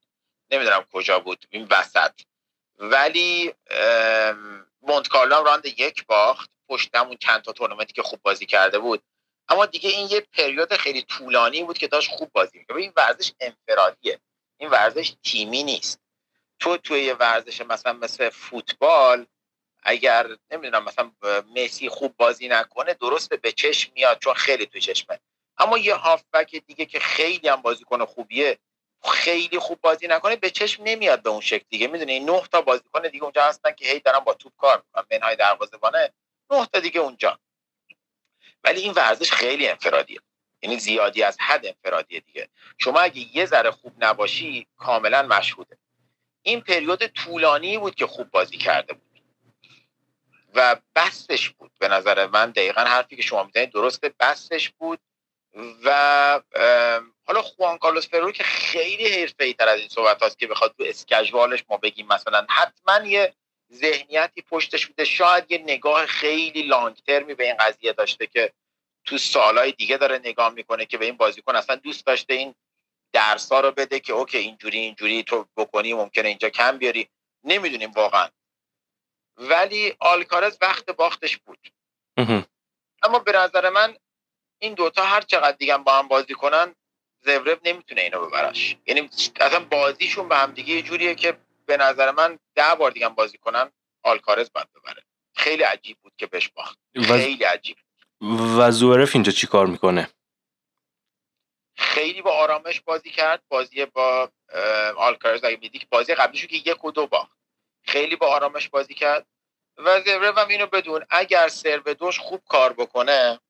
نمی‌دونم کجا بود این وسط. ولی مونت کارلو راند یک باخت. پشت همون چند تا تورنمنتی که خوب بازی کرده بود. اما دیگه این یه پریود خیلی طولانی بود که داشت خوب بازی می‌کرد. این ورزش انفرادیه. این ورزش تیمی نیست. تو توی یه ورزش مثلا مثل فوتبال اگر نمی‌دونم مثلا مسی خوب بازی نکنه درسته به چشم میاد چون خیلی تو چشمه. اما یه هافبک دیگه که خیلی هم بازیکن خوبیه خیلی خوب بازی نکنه به چشم نمیاد به اون شکل دیگه. می‌دونی؟ نه تا بازیکن دیگه اونجا هستن که هی دارن با توپ کار می‌کنن منهای دروازه‌بانه. نه تا دیگه اونجا. ولی این ورزش خیلی انفرادیه. یعنی زیادی از حد انفرادیه دیگه. شما اگه یه ذره خوب نباشی کاملا مشهوده. این پریود طولانی بود که خوب بازی کرده بود. و بستش بود به نظر من. دقیقا حرفی که شما می‌زنید درسته بستش بود. و حالا خوان کارلوس فرو که خیلی حرفه‌ای تر از این صحبت هاست که بخواد تو اسکجوالش ما بگیم مثلا حتما یه ذهنیتی پشتش بوده. شاید یه نگاه خیلی لانگ ترمی به این قضیه داشته که تو سالهای دیگه داره نگاه می‌کنه که به این بازیکن اصلا دوست داشته این درسا رو بده که اوکی اینجوری اینجوری تو بکنی ممکنه اینجا کم بیاری. نمی‌دونیم واقعا. ولی آلکارز وقت باختش بود. اما به نظر من این دوتا هر چقدر دیگه با هم بازی کنن زورب نمی‌تونه اینو ببرش. یعنی اصلا بازیشون به هم دیگه یه جوریه که به نظر من ده بار دیگه بازی کنن آلکارز باید ببره. خیلی عجیب بود که بهش باخت. خیلی عجیب. و زورف اینجا چی کار می‌کنه؟ خیلی با آرامش بازی کرد. بازی با آلکارز اگه میدی که بازی قبلیشو که یک و دو باخت. خیلی با آرامش بازی کرد. و زورف هم اینو بدون اگر سرو دوش خوب کار بکنه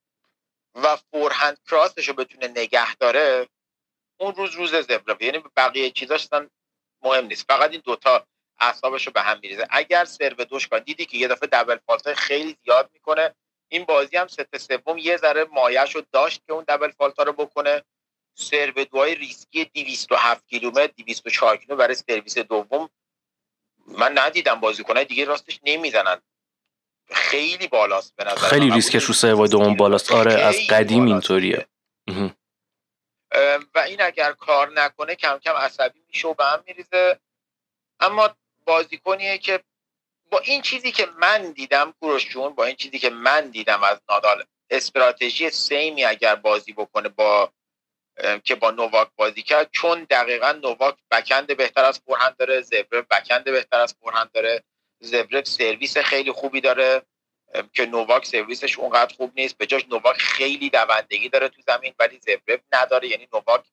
و فورهند کراسش رو بتونه نگه داره اون روز روز زبرا یعنی بقیه چیزاش مهم نیست. فقط این دوتا اعصابش رو به هم میریزه. اگر سرو دوش کن. دیدی که یه دفعه دبل فالت خیلی زیاد می‌کنه. این بازی هم ست سوم یه ذره مایش رو داشت که اون double fault رو بکنه. سرو دوهای ریسکی 207 کیلومتر 204 کیلومتر برای سرویس دوم. من ندیدم بازیکنای دیگه راستش نمی‌زنن. خیلی بالاست به نظر خیلی ریسکش رو سروای دوم بالاست. آره از قدیم اینطوریه. و این اگر کار نکنه کم کم عصبی میشه و به هم میریزه. اما بازیکنیه که با این چیزی که من دیدم کوروشون با این چیزی که من دیدم از نادال استراتژی سیمی اگر بازی بکنه با که با نوواک بازی کرد چون دقیقا نوواک بکند بهتر از فورهند داره زبرف بکند بهتر از فورهند داره. زبرف سرویس خیلی خوبی داره که نوواک سرویسش اونقدر خوب نیست. به جاش نوواک خیلی دوندگی داره تو زمین ولی زبرف نداره. یعنی نوواک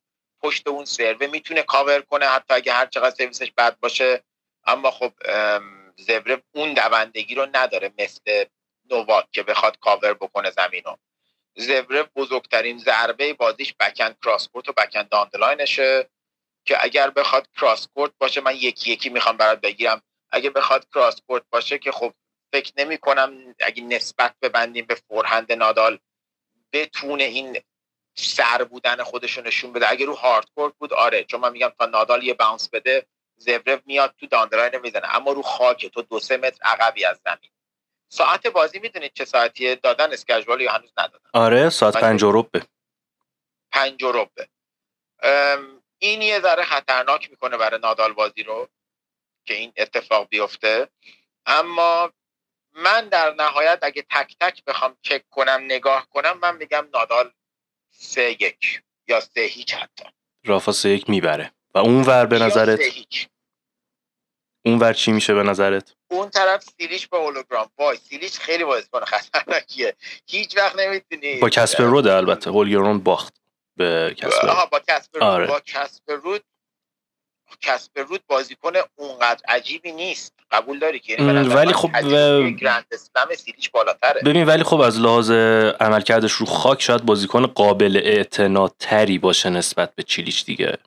پشت اون سرو می‌تونه کاور کنه حتی اگه هر چقدر سرویسش بد باشه. اما خب زبرف اون دوندگی رو نداره مثل نوواک که بخواد کاور بکنه زمینو. زبرف بزرگترین ضربه بازیش بکند کراس کورت و بکند داندلاینشه که اگر بخواد کراس کورت باشه من یکی یکی می‌خوام برات بگیرم. اگه بخواد کراس کورت باشه که خب فکر نمی کنم اگه نسبت ببندیم به فورهند نادال بتونه این سر بودن خودشو نشون بده. اگه رو هارد کورت بود آره. چون من میگم تا نادال یه باونس بده زبرف میاد تو داندلاین می‌زنه اما رو خاک تو دو سه متر عقبی از زمین. ساعت بازی می‌دونید چه ساعتیه؟ دادن اسکجوال یا هنوز ندادن؟ آره ساعت پنج روبه پنج روبه این یه ذره خطرناک می‌کنه برای نادال بازی رو. که این اتفاق بیفته. اما من در نهایت اگه تک تک بخوام چک کنم نگاه کنم من میگم نادال سه یک یا سه هیچ حتی. رافا سه یک می‌بره. و اون ور به نظرت؟ اون ور چی میشه به نظرت؟ اون طرف سیلیش با هولوگرام. وای سیلیش خیلی بازیکن خطرناکیه. هیچ وقت نمی‌تونی. با کسپر رود البته. هولوگرام باخت به آها با کسپر آره. با کسپر رود کسپر رود بازیکن اونقدر عجیبی نیست. قبول داری که؟ یعنی ولی خب و... گرند اسلم سیلیش بالاتره. ببین ولی خب از لحاظ عملکردش رو خاک شاید بازیکن قابل اعتناتری باشه نسبت به چیلیش دیگه.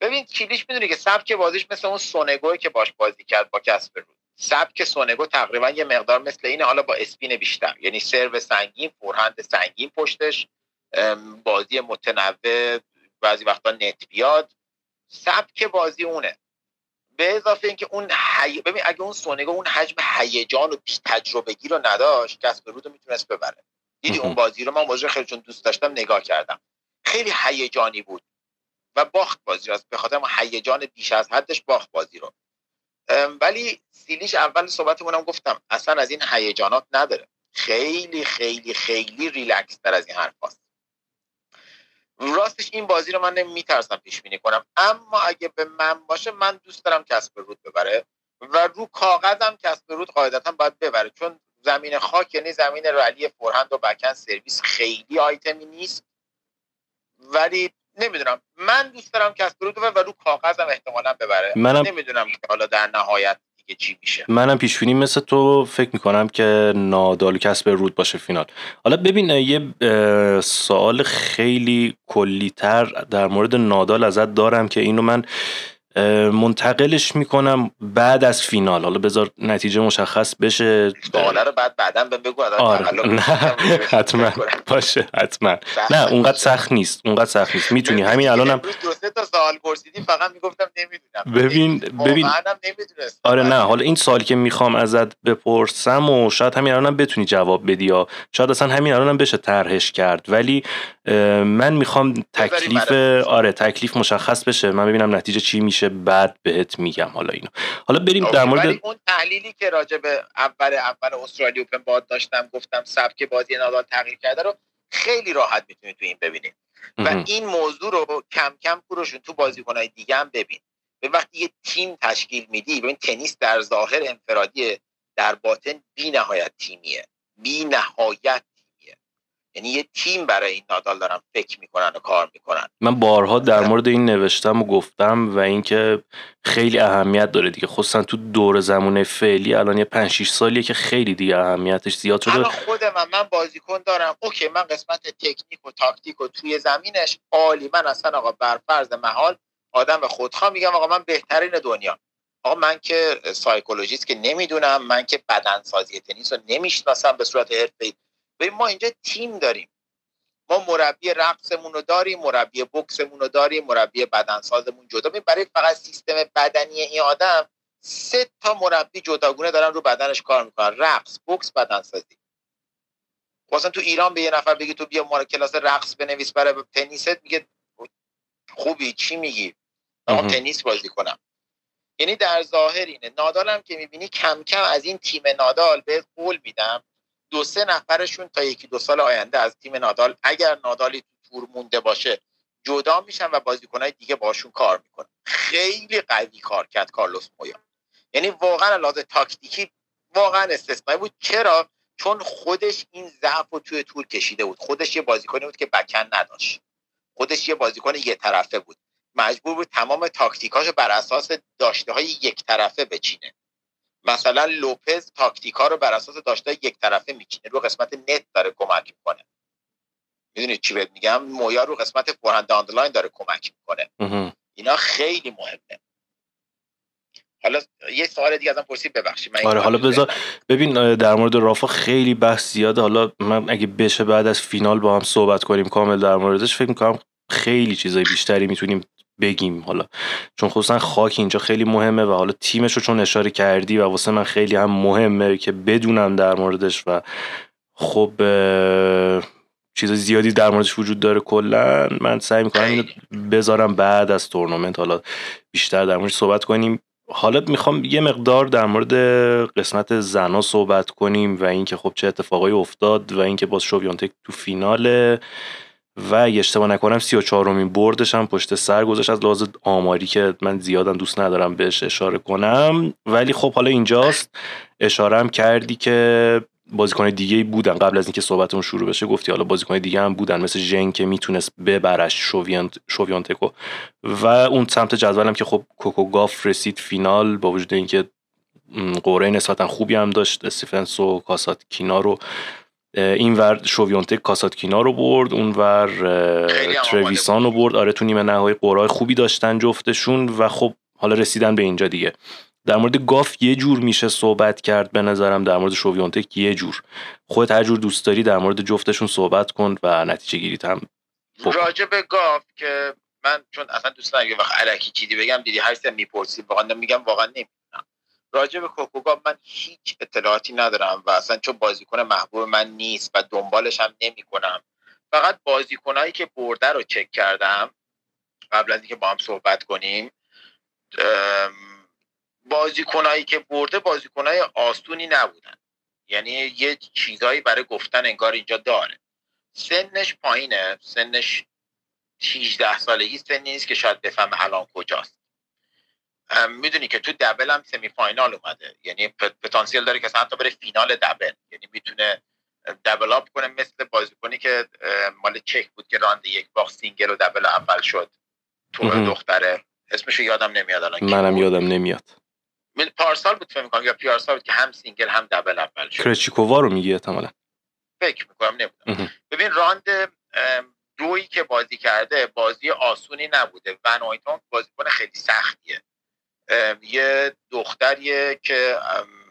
ببین چیلیش می‌دونی که سبک بازیش مثل اون سونگوی که باش بازی کرد با کسب رود. سبک سونگو تقریبا یه مقدار مثل اینه حالا با اسپین بیشتر. یعنی سرو سنگین فورهند سنگین پشتش بازی متنوع بعضی وقتا نت بیاد. سبک بازی اونه. به اضافه اینکه اون حی... ببین اگه اون سونگو اون حجم هیجان و بی تجربگی رو نداشت کسب رود رو می‌تونست ببره. دیدی اون بازی رو؟ من بازی خیلی چون دوست داشتم نگاه کردم. خیلی هیجانی بود و باخت بازی رو به خاطر هیجان بیش از حدش باخت بازی رو. ولی سیلیش اول صحبتمونم گفتم اصلا از این هیجانات نداره. خیلی خیلی خیلی ریلکس تر از این حرف هست. راستش این بازی رو من نمیترسم پیش بینی کنم. اما اگه به من باشه من دوست دارم کسب رود ببره و رو کاغذم کسب رود قاعدتا باید ببره. چون زمین خاک یعنی زمین رلی فورهند و بکن سرویس خیلی آیتمی نیست. ولی نمی‌دونم. من دوست دارم کسب رو و رو کاغذم احتمالا ببره. منم نمی‌دونم که حالا در نهایت دیگه چی میشه. منم پیش بینی مثل تو فکر می‌کنم که نادال کسب رود باشه فینال. حالا ببین یه سوال خیلی کلیتر در مورد نادال ازت دارم که اینو من منتقلش می‌کنم بعد از فینال. حالا بذار نتیجه مشخص بشه. سواله رو بعد بعدا بگو آره. نه حتما. باشه حتما. نه اونقدر سخت نیست اونقدر سخت نیست. می‌تونی. همین الانم دو سه تا سوال پرسیدی فقط می‌گفتم نمی‌دونم. ببین ببین. آره نه حالا این سال که می‌خوام ازت بپرسم و شاید همین الانم بتونی جواب بدی یا شاید اصلا همین الانم بشه طرحش کرد. ولی من می‌خوام تکلیف آره تکلیف مشخص بشه. من ببینم نتیجه چی میشه. بعد بهت میگم حالا اینو. حالا بریم در مورد اون تحلیلی که راجع به اول اول استرالیا اوپن باد داشتم گفتم سبک بازی نادال تغییر کرده رو خیلی راحت می‌تونید تو این ببینید. و این موضوع رو کم کم کوروشون تو بازیکنهای دیگه هم ببین. به وقتی یه تیم تشکیل میدی ببین تنیس در ظاهر انفرادیه در باطن بی نهایت تیمیه. بی نهایت یعنی یه تیم برای این نادال دارن فکر می‌کنن و کار می‌کنن. من بارها در مورد این نوشتم و گفتم و اینکه خیلی اهمیت داره دیگه. خصوصا تو دور زمونه فعلی الان یه 5 6 سالیه که خیلی دیگه اهمیتش زیاد شده. خود من من بازیکن دارم. اوکی من قسمت تکنیک و تاکتیک و توی زمینش عالی. من اصلا آقا بر فرض محال آدم خودخواه میگم آقا من بهترین دنیا. آقا من که psychologist که نمی‌دونم من که بدنسازی تنیس رو نمی‌شناسم به صورت حرفه‌ای. ببین ما اینجا تیم داریم. ما مربی رقصمون رو داریم مربی بکسمون رو داریم مربی بدنسازمون جدا. برای فقط سیستم بدنی این آدم سه تا مربی جداگونه دارن رو بدنش کار می‌کنن. رقص بکس بدنسازی. مثلا تو ایران به یه نفر بگی تو بیا ما کلاس رقص بنویس برای تنیست میگه خوبی چی میگی؟ من تنیس بازی کنم. یعنی در ظاهر اینه. نادال هم که می‌بینی کم کم از این تیم نادال به قول میدم دو سه نفرشون تا یکی دو سال آینده از تیم نادال اگر نادالی تو تور مونده باشه جدا میشن و بازیکنهای دیگه باشون کار می‌کنن. خیلی قوی کار کرد کارلوس مویا. یعنی واقعا لحاظ تاکتیکی واقعا استثنایی بود. چرا؟ چون خودش این ضعف رو توی تور کشیده بود. خودش یه بازیکنی بود که بکن نداشت. خودش یه بازیکن یه طرفه بود. مجبور بود تمام تاکتیکاشو بر اساس داشته های یک طرفه بچینه. مثلا لوپز تاکتیکا رو بر اساس داشته یک طرفه میچینه. رو قسمت net داره کمک می‌کنه. می‌دونید چی بهت میگم؟ مویا رو قسمت forehand down the line داره کمک می‌کنه. اینا خیلی مهمه. حالا یه سوال دیگه ازم پرسید ببخشید. آره حالا بذار ببین در مورد رافا خیلی بحث زیاده. حالا من اگه بشه بعد از فینال با هم صحبت کنیم کامل در موردش فکر می‌کنم خیلی چیزای بیشتری می‌تونیم بگیم. حالا چون خصوصا خاک اینجا خیلی مهمه و حالا تیمش رو چون اشاره کردی و واسه من خیلی هم مهمه که بدونم در موردش و خب چیز زیادی در موردش وجود داره کلا. من سعی می‌کنم اینو بذارم بعد از تورنمنت. حالا بیشتر در موردش صحبت کنیم. حالا می‌خوام یه مقدار در مورد قسمت زنا صحبت کنیم و اینکه خب چه اتفاقایی افتاد و اینکه باز شویانتک تو فیناله. و اگه اشتباه نکنم سی و چهارمین بردش هم پشت سر گذاشت. از لحاظ آماری که من زیادم دوست ندارم بهش اشاره کنم. ولی خب حالا اینجاست. اشاره هم کردی که بازیکن دیگه بودن. قبل از اینکه صحبتمون شروع بشه گفتی حالا بازیکن دیگه هم بودن. مثل ژنگ که می‌تونست ببرش شویانت شویانتکو. و اون سمت جدولم که خب کوکو گاف رسید فینال با وجود اینکه قرعه نسبتا خوبی هم داشت. استیفنس و کاساتکینا رو این ور شویونتک کاساتکینا رو برد اون ور ترویسان رو برد. آره تو نیمه نهایی قرای خوبی داشتن جفتشون و خب حالا رسیدن به اینجا دیگه. در مورد گاف یه جور میشه صحبت کرد به نظرم در مورد شویونتک یه جور. خودت هر جور دوست داری در مورد جفتشون صحبت کن و نتیجه گیریت هم راجع به گاف که من چون اصلا دوست ندارم وقت علکی چیزی بگم دیدی هر می‌پرسی واقعا میگم واقعا نمی‌دونم راجع به کوکوگا من هیچ اطلاعاتی ندارم و اصلا چون بازیکن محبوب من نیست و دنبالش هم نمی کنم فقط بازیکنهایی که برده رو چک کردم. قبل از اینکه با هم صحبت کنیم. بازیکنهایی که برده بازیکنهای آسونی نبودن. یعنی یه چیزهایی برای گفتن انگار اینجا داره. سنش پایینه. سنش 18 سالگی سنی نیست که شاید بفهم الان کجاست. می‌دونی که تو double هم semi final اومده. یعنی پتانسیل داره که حتی بره فینال double. یعنی می‌تونه double up کنه مثل بازیکنی که مال چک بود که راند یک باخ single و double اول شد. تو دختره. اسمشو یادم نمیاد الان منم یادم نمیاد. من پارسال بود فکر می‌کنم یا پیارسال بود که هم single هم double اول شد. کرچیکووا رو میگی احتمالاً. فکر می‌کنم نمی‌دونم. ببین راند دویی که بازی کرده بازی آسونی نبوده. ون اویتونک بازیکن خیلی سختیه. یه دختریه که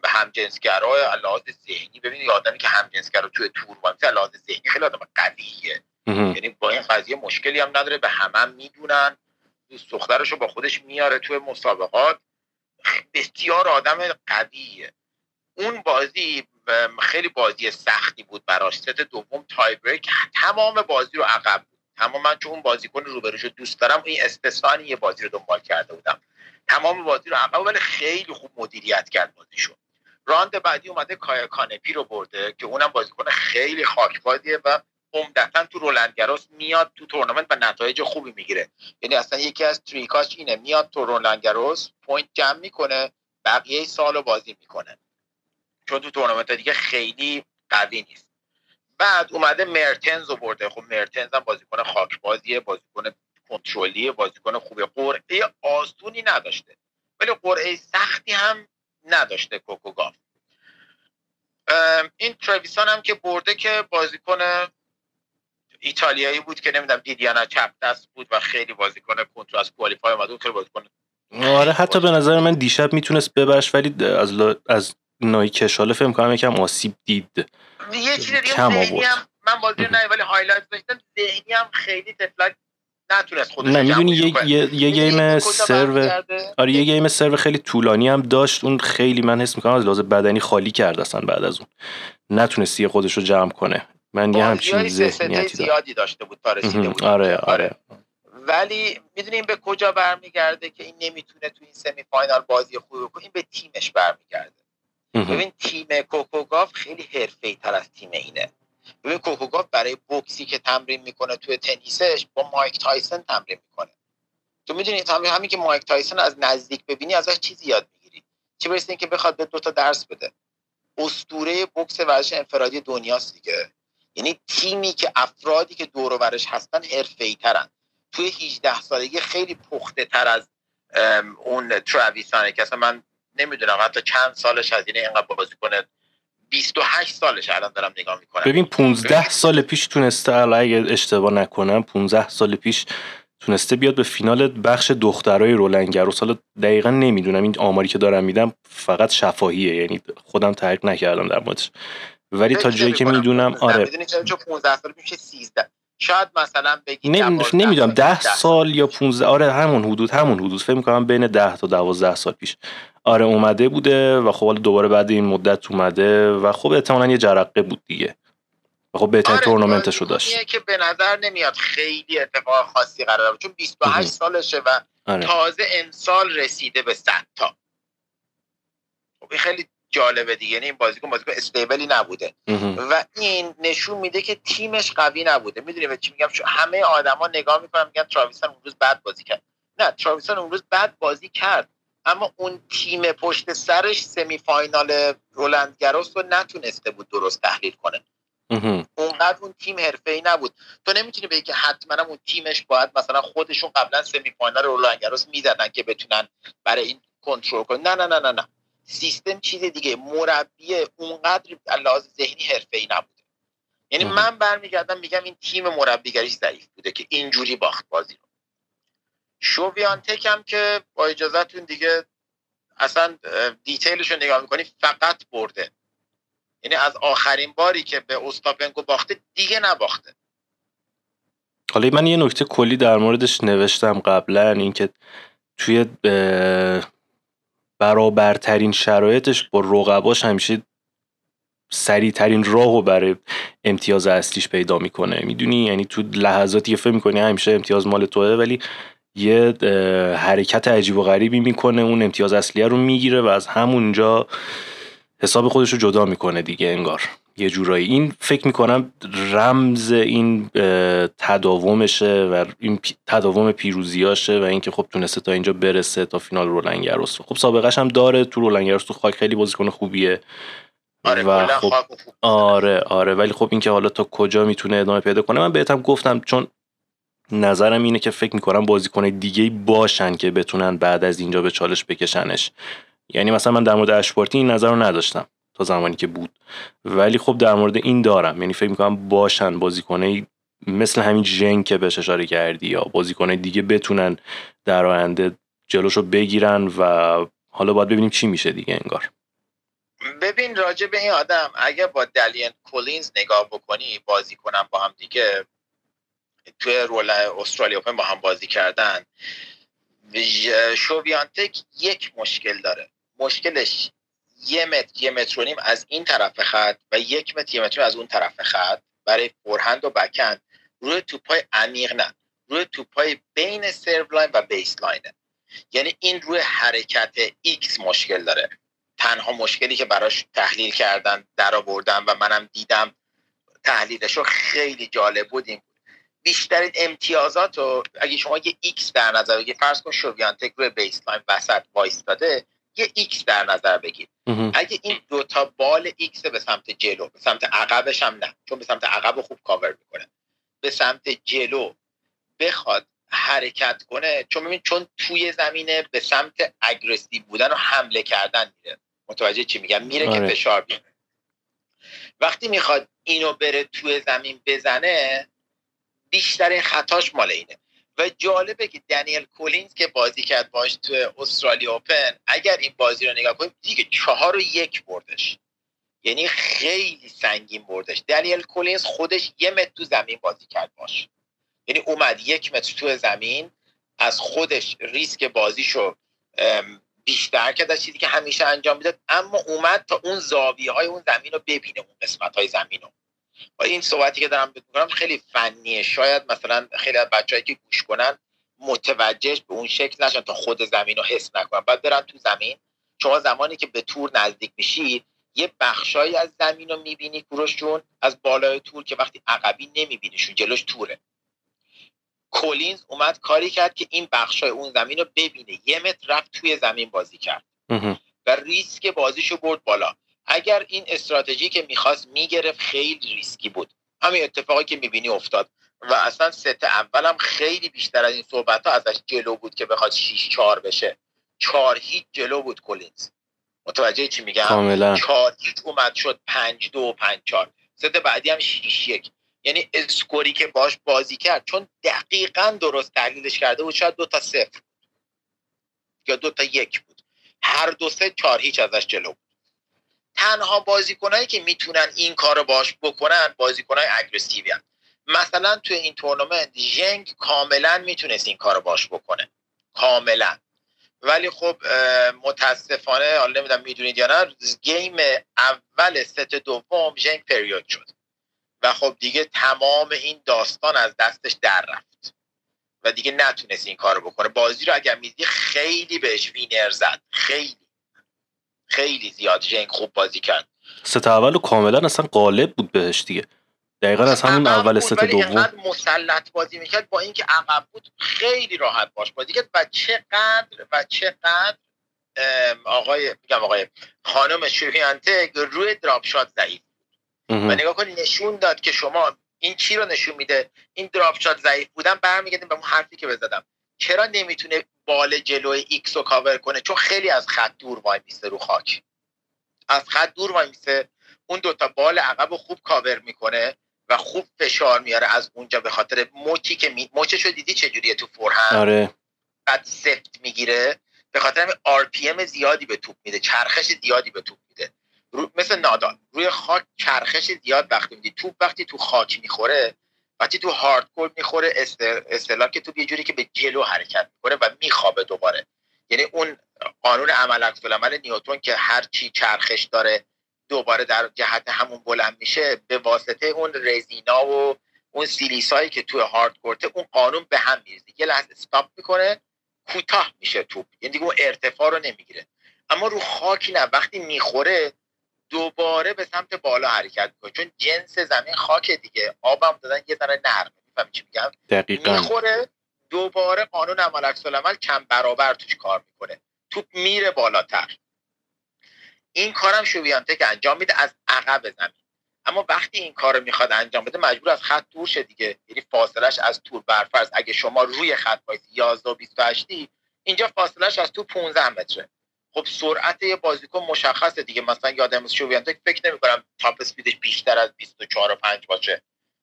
همجنسگرا لحاظ ذهنی. ببینید آدمی که همجنسگرا توی تور وانسی لحاظ ذهنی خیلی آدم قویه. یعنی با این قضیه مشکلی هم نداره به همه هم می‌دونن. دوست دخترش رو با خودش میاره توی مسابقات. بسیار آدم قویه. اون بازی خیلی بازی سختی بود براش. ست دوم تای بریک تمام بازی رو عقب تمام چون اون بازیکن روبروشو دوست دارم این استثانی یه بازی رو دنبال کرده بودم. تمام بازی رو عقب ولی خیلی خوب مدیریت کرد بازیشو. راند بعدی اومده کایا کانپی رو برده که اونم بازیکن خیلی خاکبازیه و عمدتا تو رولندگراس میاد تو تورنمنت و نتایج خوبی می‌گیره. یعنی اصلا یکی از trick اش اینه میاد تو رولندگراس point جمع می‌کنه بقیه سال بازی می‌کنه. چون تو تورنمنت دیگه خیلی قوی نیست. بعد اومده مرتنز رو برده. خب مرتنز هم بازیکن خاکبازیه بازیکن کنترلی بازیکن خوب قرعه. آسونی نداشته. ولی قرعه سختی هم نداشته کوکوگاف. این ترویسان هم که برده که بازیکن ایتالیایی بود که نمی‌دونم دیدیانا چپ دست بود و خیلی بازیکن کنترل از کوالیفای اومده خیلی بازیکن آره حتی به نظر من دیشب می‌تونست ببرش ولی از ل... از نای کشاله فهم کنم یکم آسیب دید. یه چیز دیگه هم من بازی نه ولی highlight داشتم ذهنی هم خیلی طفلک نتونست خودش نه می‌دونی یه, یه, یه گیم سرو آره یه گیم سرو خیلی طولانی هم داشت. اون خیلی من حس می‌کنم از لحاظ بدنی خالی کرد اصلا بعد از اون. نتونست خودش رو جمع کنه. من یه همچین ذهنیتی زیادی داشته بود تا رسیده بود. آره آره. ولی می‌دونیم به کجا برمیگرده که این نمی‌تونه تو این semi final بازی خوبی بکنه؟ این به تیمش برمیگرده. ببین تیم کوکوگاف خیلی حرفه‌ای تر از تیم اینه. ببین کوکوگاف برای بوکسی که تمرین می‌کنه توی تنیسش با مایک تایسون تمرین می‌کنه. تو می‌دونی تمرین همین که مایک تایسون از نزدیک ببینی ازش چیزی یاد می‌گیری. چه برسه که بخواد به دوتا درس بده. اسطوره بوکس ورزش انفرادی دنیاست دیگه. یعنی تیمی که افرادی که دور و برش هستن حرفه‌ای ترن. توی 18 سالگی خیلی پخته تر از اون تراویسانه که اصلا من نمی‌دونم حتی چند سالش از اینه اینقدر بازی کنه. 28 سالش الان دارم نگاه می‌کنم. ببین 15 سال پیش تونسته اگه اشتباه نکنم 15 سال پیش تونسته بیاد به فینال بخش دخترای رولنگر. و سال دقیقا نمی‌دونم این آماری که دارم میدم فقط شفاهیه یعنی خودم تحقیق نکردم در موردش. ولی تا جایی که می‌دونم آره. 15 سال پیش 13 شاید مثلا بگی نمی‌دونم ده سال یا 15 آره همون حدود همون حدود. فکر می‌کنم بین 10 تا 12 سال پیش. آره اومده بوده و خب حالا دوباره بعد این مدت اومده و خب احتمالا یه جرقه بود دیگه. و خب بهترین آره تورنمنتش رو داشت. که به نظر نمیاد خیلی اتفاق خاصی قرار چون 28 سالشه و آره. تازه امسال رسیده به 100 تا. خب خیلی جالبه دیگه یعنی این بازیکن بازیکن استیبلی نبوده. و این نشون میده که تیمش قوی نبوده. می‌دونی به چی میگم؟ همه آدما نگاه می‌کنن میگن تراویسن اون روز بد بازی کرد. نه ترویسان اون روز بد بازی کرد. اما اون تیم پشت سرش semi final رولند گراس رو نتونسته بود درست تحلیل کنه. اونقدر اون تیم حرفه ای نبود. تو نمی‌تونی بگی که حتما اون تیمش باید مثلا خودشون قبلا semi final رولند گراس می‌زدن که بتونن برای این کنترل کنن. نه نه نه نه نه. سیستم چیز دیگه. مربی اونقدر لحاظ ذهنی حرفه ای نبوده. یعنی من برمیگردم میگم این تیم مربیگریش ضعیف بوده که اینجوری باخت بازی رو. شوویانتک هم که با اجازهتون دیگه اصلا دیتیلش رو نگاه می‌کنی فقط برده. یعنی از آخرین باری که به اوستاپنکو باخته دیگه نباخته. حالا من یه نکته کلی در موردش نوشتم قبلا اینکه توی برابرترین شرایطش با رقباش همیشه سریعترین راهو برای امتیاز اصلیش پیدا می‌کنه. می‌دونی؟ یعنی تو لحظاتی که فکر می‌کنی همیشه امتیاز مال توه ولی یه حرکت عجیب و غریبی می‌کنه اون امتیاز اصلیه رو می‌گیره و از همونجا حساب خودش رو جدا می‌کنه دیگه انگار. یه جورایی. این فکر می‌کنم رمز این تداومشه و این تداوم پیروزیاشه و اینکه خب تونسته تا اینجا برسه تا فینال رولنگروس. خب سابقش هم داره. تو رولنگروس تو خاک خیلی بازیکن خوبیه. آره و خب آره آره. ولی خب اینکه حالا تا کجا می‌تونه ادامه پیدا کنه من بهتم گفتم چون نظرم اینه که فکر می‌کنم بازیکن دیگه باشن که بتونن بعد از اینجا به چالش بکشنش. یعنی مثلا من در مورد اشپارتی این نظر رو نداشتم تا زمانی که بود. ولی خب در مورد این دارم. یعنی فکر می‌کنم باشن بازیکنه مثل همین جن که بهش اشاره کردی یا بازیکنه دیگه بتونن در آینده جلوشو بگیرن و حالا باید ببینیم چی میشه دیگه انگار. ببین راجع به این آدم اگه با دلین کولینز نگاه بکنی بازی کنم با هم دیگه توی رول استرالیا اوپن با هم بازی کردن. شویانتک یک مشکل داره. مشکلش یه متر یه متر و نیم از این طرف خط و یک متر یه متر از اون طرف خط برای forehand و backhand. روی توپای عمیق نه. روی توپای بین serve line و baseline ه یعنی این روی حرکت X مشکل داره. تنها مشکلی که براش تحلیل کردن در آوردن و منم دیدم تحلیلش رو خیلی جالب بود این بیشترین امتیازات رو اگه شما یه X در نظر بگید فرض کن شویانتک روی baseline وسط وایستاده یه X در نظر بگیر. اگه این دوتا بال X به سمت جلو به سمت عقبش هم نه چون به سمت عقب خوب کاور می‌کنه. به سمت جلو بخواد حرکت کنه چون ببین چون توی زمینه به سمت aggressive بودن و حمله کردن میره. متوجه چی میگم؟ میره که آره. فشار بیاره. وقتی می‌خواد اینو بره توی زمین بزنه بیشترین خطاش مال اینه. و جالبه که دنیل کولینز که بازی کرد باش تو استرالیا اوپن اگر این بازی رو نگاه کنیم دیگه چهار و یک بردش. یعنی خیلی سنگین بردش. دنیل کولینز خودش یه متر تو زمین بازی کرد باش. یعنی اومد یک متر تو زمین از خودش ریسک بازیشو بیشتر کرد از چیزی که همیشه انجام می‌داد. اما اومد تا اون زاویه های اون زمین رو ببینه اون قسمت های زمین رو. با این صحبتی که دارم می‌کنم خیلی فنیه. شاید مثلا خیلی از بچه‌ای که گوش کنن متوجهش به اون شکل نشن تا خود زمین رو حس نکنن. بعد برن تو زمین. شما زمانی که به تور نزدیک میشید یه بخشایی از زمین رو می‌بینی کوروش جون از بالای تور که وقتی عقبی نمیبینیشون جلوش توره. کولینز اومد کاری کرد که این بخشای اون زمین رو ببینه. یه متر رفت توی زمین بازی کرد. و ریسک بازیشو برد بالا. اگر این استراتژی که می‌خواست می‌گرفت خیلی ریسکی بود. همین اتفاقی که می‌بینی افتاد. و اصلا ست اولم خیلی بیشتر از این صحبت ها ازش جلو بود که بخواد 6 4 بشه. 4 هیچ جلو بود کولینز متوجه چی میگم؟ کاملا. 4 هیچ اومد شد 5 2 5 4 ست بعدی هم 6 1 یعنی اسکوری که باش بازی کرد چون دقیقا درست تحلیلش کرده بود شاید دو تا صفر یا دو تا یک بود. هر دو سه چهار هیچ ازش جلو بود. تنها بازیکنایی که می‌تونن این کار باش بکنن بازیکنای اگریسیوی هم. مثلا توی این تورنمنت ژنگ کاملا می‌تونست این کار باش بکنه. کاملا. ولی خب متاسفانه حالا نمی‌دونم می‌دونید یا نه گیم اول ست دوم ژنگ پریود شد. و خب دیگه تمام این داستان از دستش در رفت. و دیگه نتونست این کارو بکنه. بازی رو اگر میدی خیلی بهش winner زد. خیلی. خیلی زیاد ژنگ خوب بازی کرد. ست اول کاملا اصلا غالب بود بهش دیگه. دقیقا از همون اول ست دوم. مسلط بازی می‌کرد با اینکه عقب بود خیلی راحت باش بازی کرد و چقدر و چقدر آقای میگم آقای خانم شویانتک روی drop shot ضعیف و نگاه کنید نشون داد که شما این چی رو نشون میده؟ این drop shot ضعیف بودن برمیگردیم به اون حرفی که بزدم چرا نمی‌تونه ball جلوی ایکس رو کاور کنه. چون خیلی از خط دور وای میسته رو خاک. از خط دور وای میسته. اون دوتا ball عقب رو خوب کاور می‌کنه و خوب فشار میاره از اونجا به خاطر مچی که می... رو دیدی چجوریه تو forehand آره. بعد سفت می‌گیره. به خاطر همین آر پی ام زیادی به توپ میده. چرخش زیادی به توپ میده. رو... مثل نادال. روی خاک چرخش زیاد وقتی میدی. توپ وقتی تو خاک می‌خوره وقتی تو هاردکور می‌خوره اصطلاح که تو یه جوری که به جلو حرکت می‌کنه و میخوابه دوباره. یعنی اون قانون عمل عکس عمل نیوتن که هر چی چرخش داره دوباره در جهت همون بلند میشه به واسطه اون رزینا و اون سیلیسایی که توی هاردکورته اون قانون به هم میریزه. یه لحظه استاپ می‌کنه کوتاه میشه توپ. یعنی دیگه اون ارتفاع رو نمی‌گیره. اما رو خاکی نه وقتی می‌خوره دوباره به سمت بالا حرکت می‌کنه. چون جنس زمین خاک دیگه. آبم دادن یه ذره نرمه می‌فهمی چی میگم؟ دقیقاً. می‌خوره. دوباره قانون عمل عکس العمل کم برابر توش کار می‌کنه. توپ میره بالاتر. این کارم شویانته که انجام میده از عقب زمین. اما وقتی این کار رو می‌خواد انجام بده مجبور از خط دور شه دیگه. یعنی فاصلش از طول برفرض. اگه شما روی خط وایسی 11 و 28 اینجا فاصلش از تو 15 متره. خب سرعت یه بازیکن مشخصه دیگه. مثلا یادم شویانتک فکر نمی کنم top speed ش بیشتر از 24 و 5 باشه.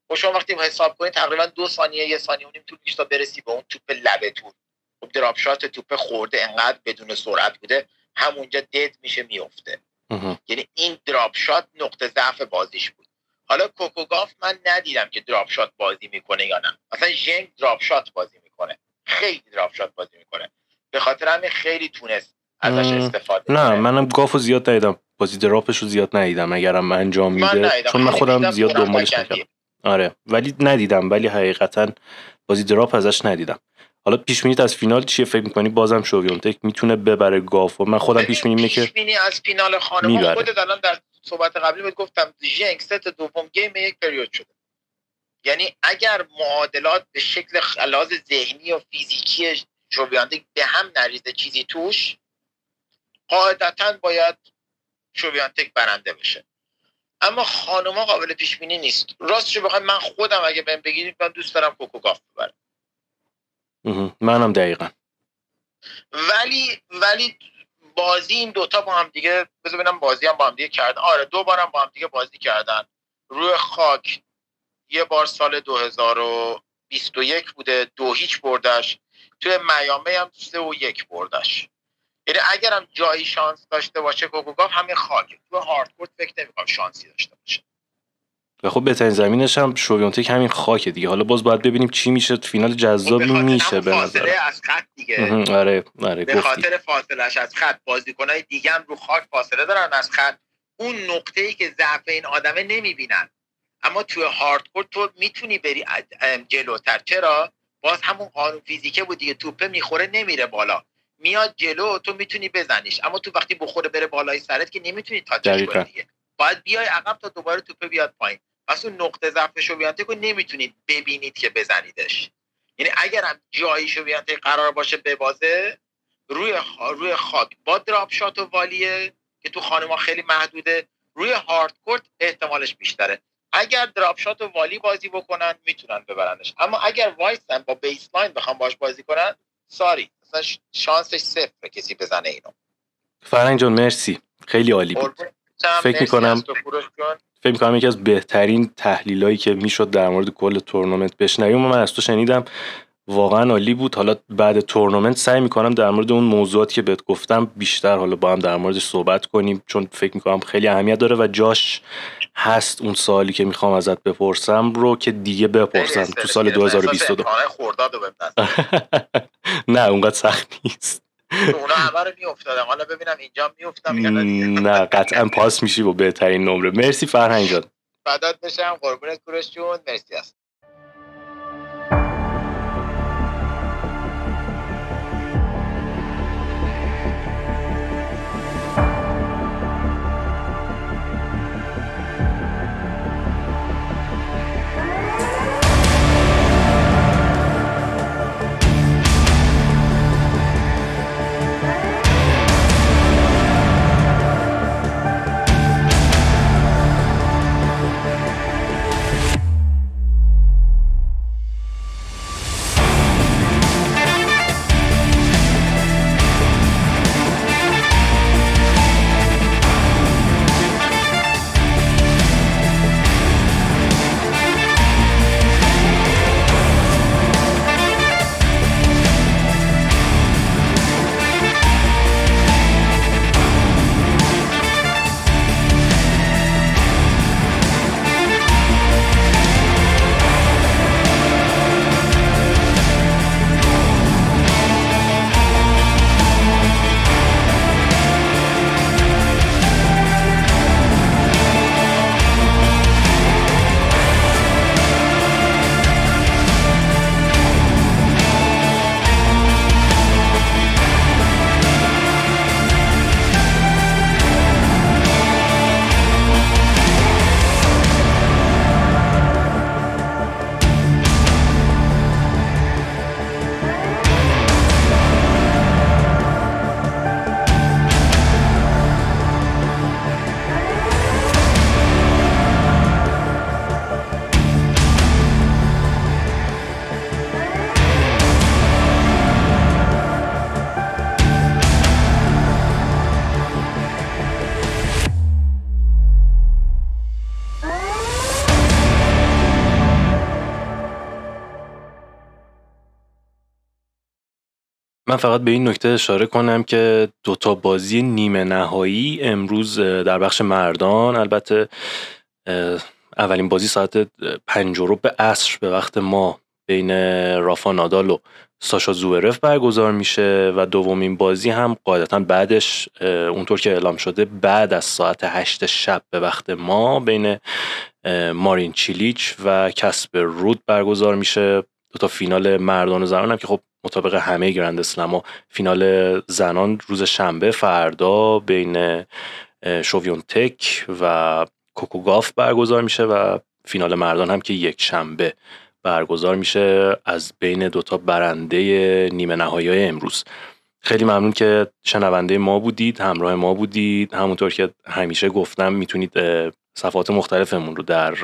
خب شما وقتی حساب کنید تقریبا دو ثانیه یه ثانیه و نیم طول تا برسی به اون توپ لبه تور خب drop shot توپ خورده انقدر بدون سرعت بوده همونجا dead میشه میفته یعنی این drop shot نقطه ضعف بازیش بود. حالا کوکوگاف من ندیدم که drop shot بازی می‌کنه یا نه. مثلا ژنگ drop shot بازی می‌کنه. خیلی drop shot بازی می‌کنه. به خاطر همین خیلی تونست ازش استفاده نه منم گافو زیاد ندیدم. بازی drop ش رو زیاد ندیدم اگرم انجام میده چون من خودم زیاد دنبالش نکردم. آره ولی ندیدم ولی حقیقتا بازی drop ازش ندیدم. حالا پیش از فینال چیه فکر می‌کنی؟ بازم شویونتک می‌تونه ببره گافو من خودم پیش بینی که پیش از فینال خانم خودت الان در صحبت قبلی بهت گفتم ژنگ ست دوم game یک پریود شده. یعنی اگر معادلات به شکل لحاظ ذهنی و فیزیکی شویونتک به هم نریزه چیزی توش قاعدتا باید شویانتک برنده بشه. اما خانوما قابل پیش بینی نیست. راستش بخوام من خودم اگه بهم بگیرید من دوست دارم کوکوگاف ببرم. منم دقیقا. ولی ولی بازی این دوتا با هم دیگه بذار ببینم بازی هم با هم دیگه کردن. آره دو بارم با هم دیگه بازی کردن. روی خاک یه بار سال 2021 بوده دو هیچ بردش توی میامه هم سه و یک بردش یعنی اگرم جایی شانس داشته باشه کوکوگاف همین خاکه تو هاردکورت فکر نمی‌کنم شانسی داشته باشه. و خب بهترین زمینش هم شویونتک همین خاکه دیگه. حالا باز باید ببینیم چی میشه. فینال جذابی خب میشه به نظر از خط دیگه. آره آره به خاطر فاصلش از خط بازیکنای دیگه هم رو خاک فاصله دارن از خط. اون نقطه ای که ضعف این آدمه نمی‌بینن. اما توی هاردکور تو می‌تونی بری جلوتر. چرا؟ باز همون قانون فیزیکه بود دیگه. توپه می‌خوره نمیره بالا. میاد جلو تو می‌تونی بزنیش. اما تو وقتی بخوره بره بالای سرت که نمی‌تونی تاچش کنی دیگه. باید بیای عقب تا دوباره توپه بیاد پایین. پس اون نقطه ضعفش رو بیانته نمی‌تونید ببینید که بزنیدش. یعنی اگر هم جایی شویانتک قرار باشه ببازه روی روی خاک. با drop shot و volley ه که تو خانما خیلی محدوده روی hard court احتمالش بیشتره. اگر drop shot و volley بازی بکنن می‌تونن ببرنش. اما اگر وایسن با baseline بخوام باش بازی کنن ساری مثلا شانسش صفر کسی بزنه اینو. فرنگ جان مرسی. خیلی عالی بود. فکر می‌کنم فکر می‌کنم یکی از بهترین تحلیلایی که می‌شد در مورد کل تورنمنت بشنویم. و من از تو شنیدم واقعا عالی بود. حالا بعد تورنمنت سعی می‌کنم در مورد اون موضوعاتی که بهت گفتم بیشتر حالا با هم در موردش صحبت کنیم چون فکر می‌کنم خیلی اهمیت داره و جاش هست اون سوالی که می‌خوام ازت بپرسم رو که دیگه بپرسم تو سال 2022 (laughs) (laughs) نه اونقدر سخت نیست. اونا همه رو میافتادم. حالا ببینم اینجا میافتم نه. قطعا پاس میشی با بهترین نمره. مرسی فرهنگ جان. فدات بشم. قربونت کورش جون. مرسی است من فقط به این نکته اشاره کنم که دوتا بازی نیمه نهایی امروز در بخش مردان. البته اولین بازی ساعت پنج به عصر به وقت ما بین رافا نادال و ساشا زوورف برگزار میشه و دومین بازی هم قاعدتا بعدش اونطور که اعلام شده بعد از ساعت هشت شب به وقت ما بین مارین چیلیچ و کسب رود برگزار میشه. دو تا فینال مردان و زنان هم که خب مطابق همه گرند اسلم فینال زنان روز شنبه فردا بین شویون تک و کوکوگاف برگزار میشه و فینال مردان هم که یک شنبه برگزار میشه از بین دوتا برنده نیمه نهایی های امروز. خیلی ممنون که شنونده ما بودید همراه ما بودید. همونطور که همیشه گفتم می‌تونید صفحات مختلفمون رو در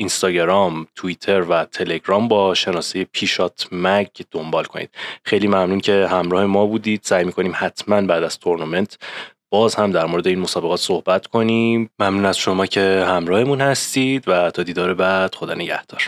اینستاگرام، توییتر و تلگرام با شناسه پیشات مگ دنبال کنید. خیلی ممنون که همراه ما بودید. سعی می‌کنیم حتما بعد از تورنمنت باز هم در مورد این مسابقات صحبت کنیم. ممنون از شما که همراهمون هستید و تا دیدار بعد خدا نگهدار.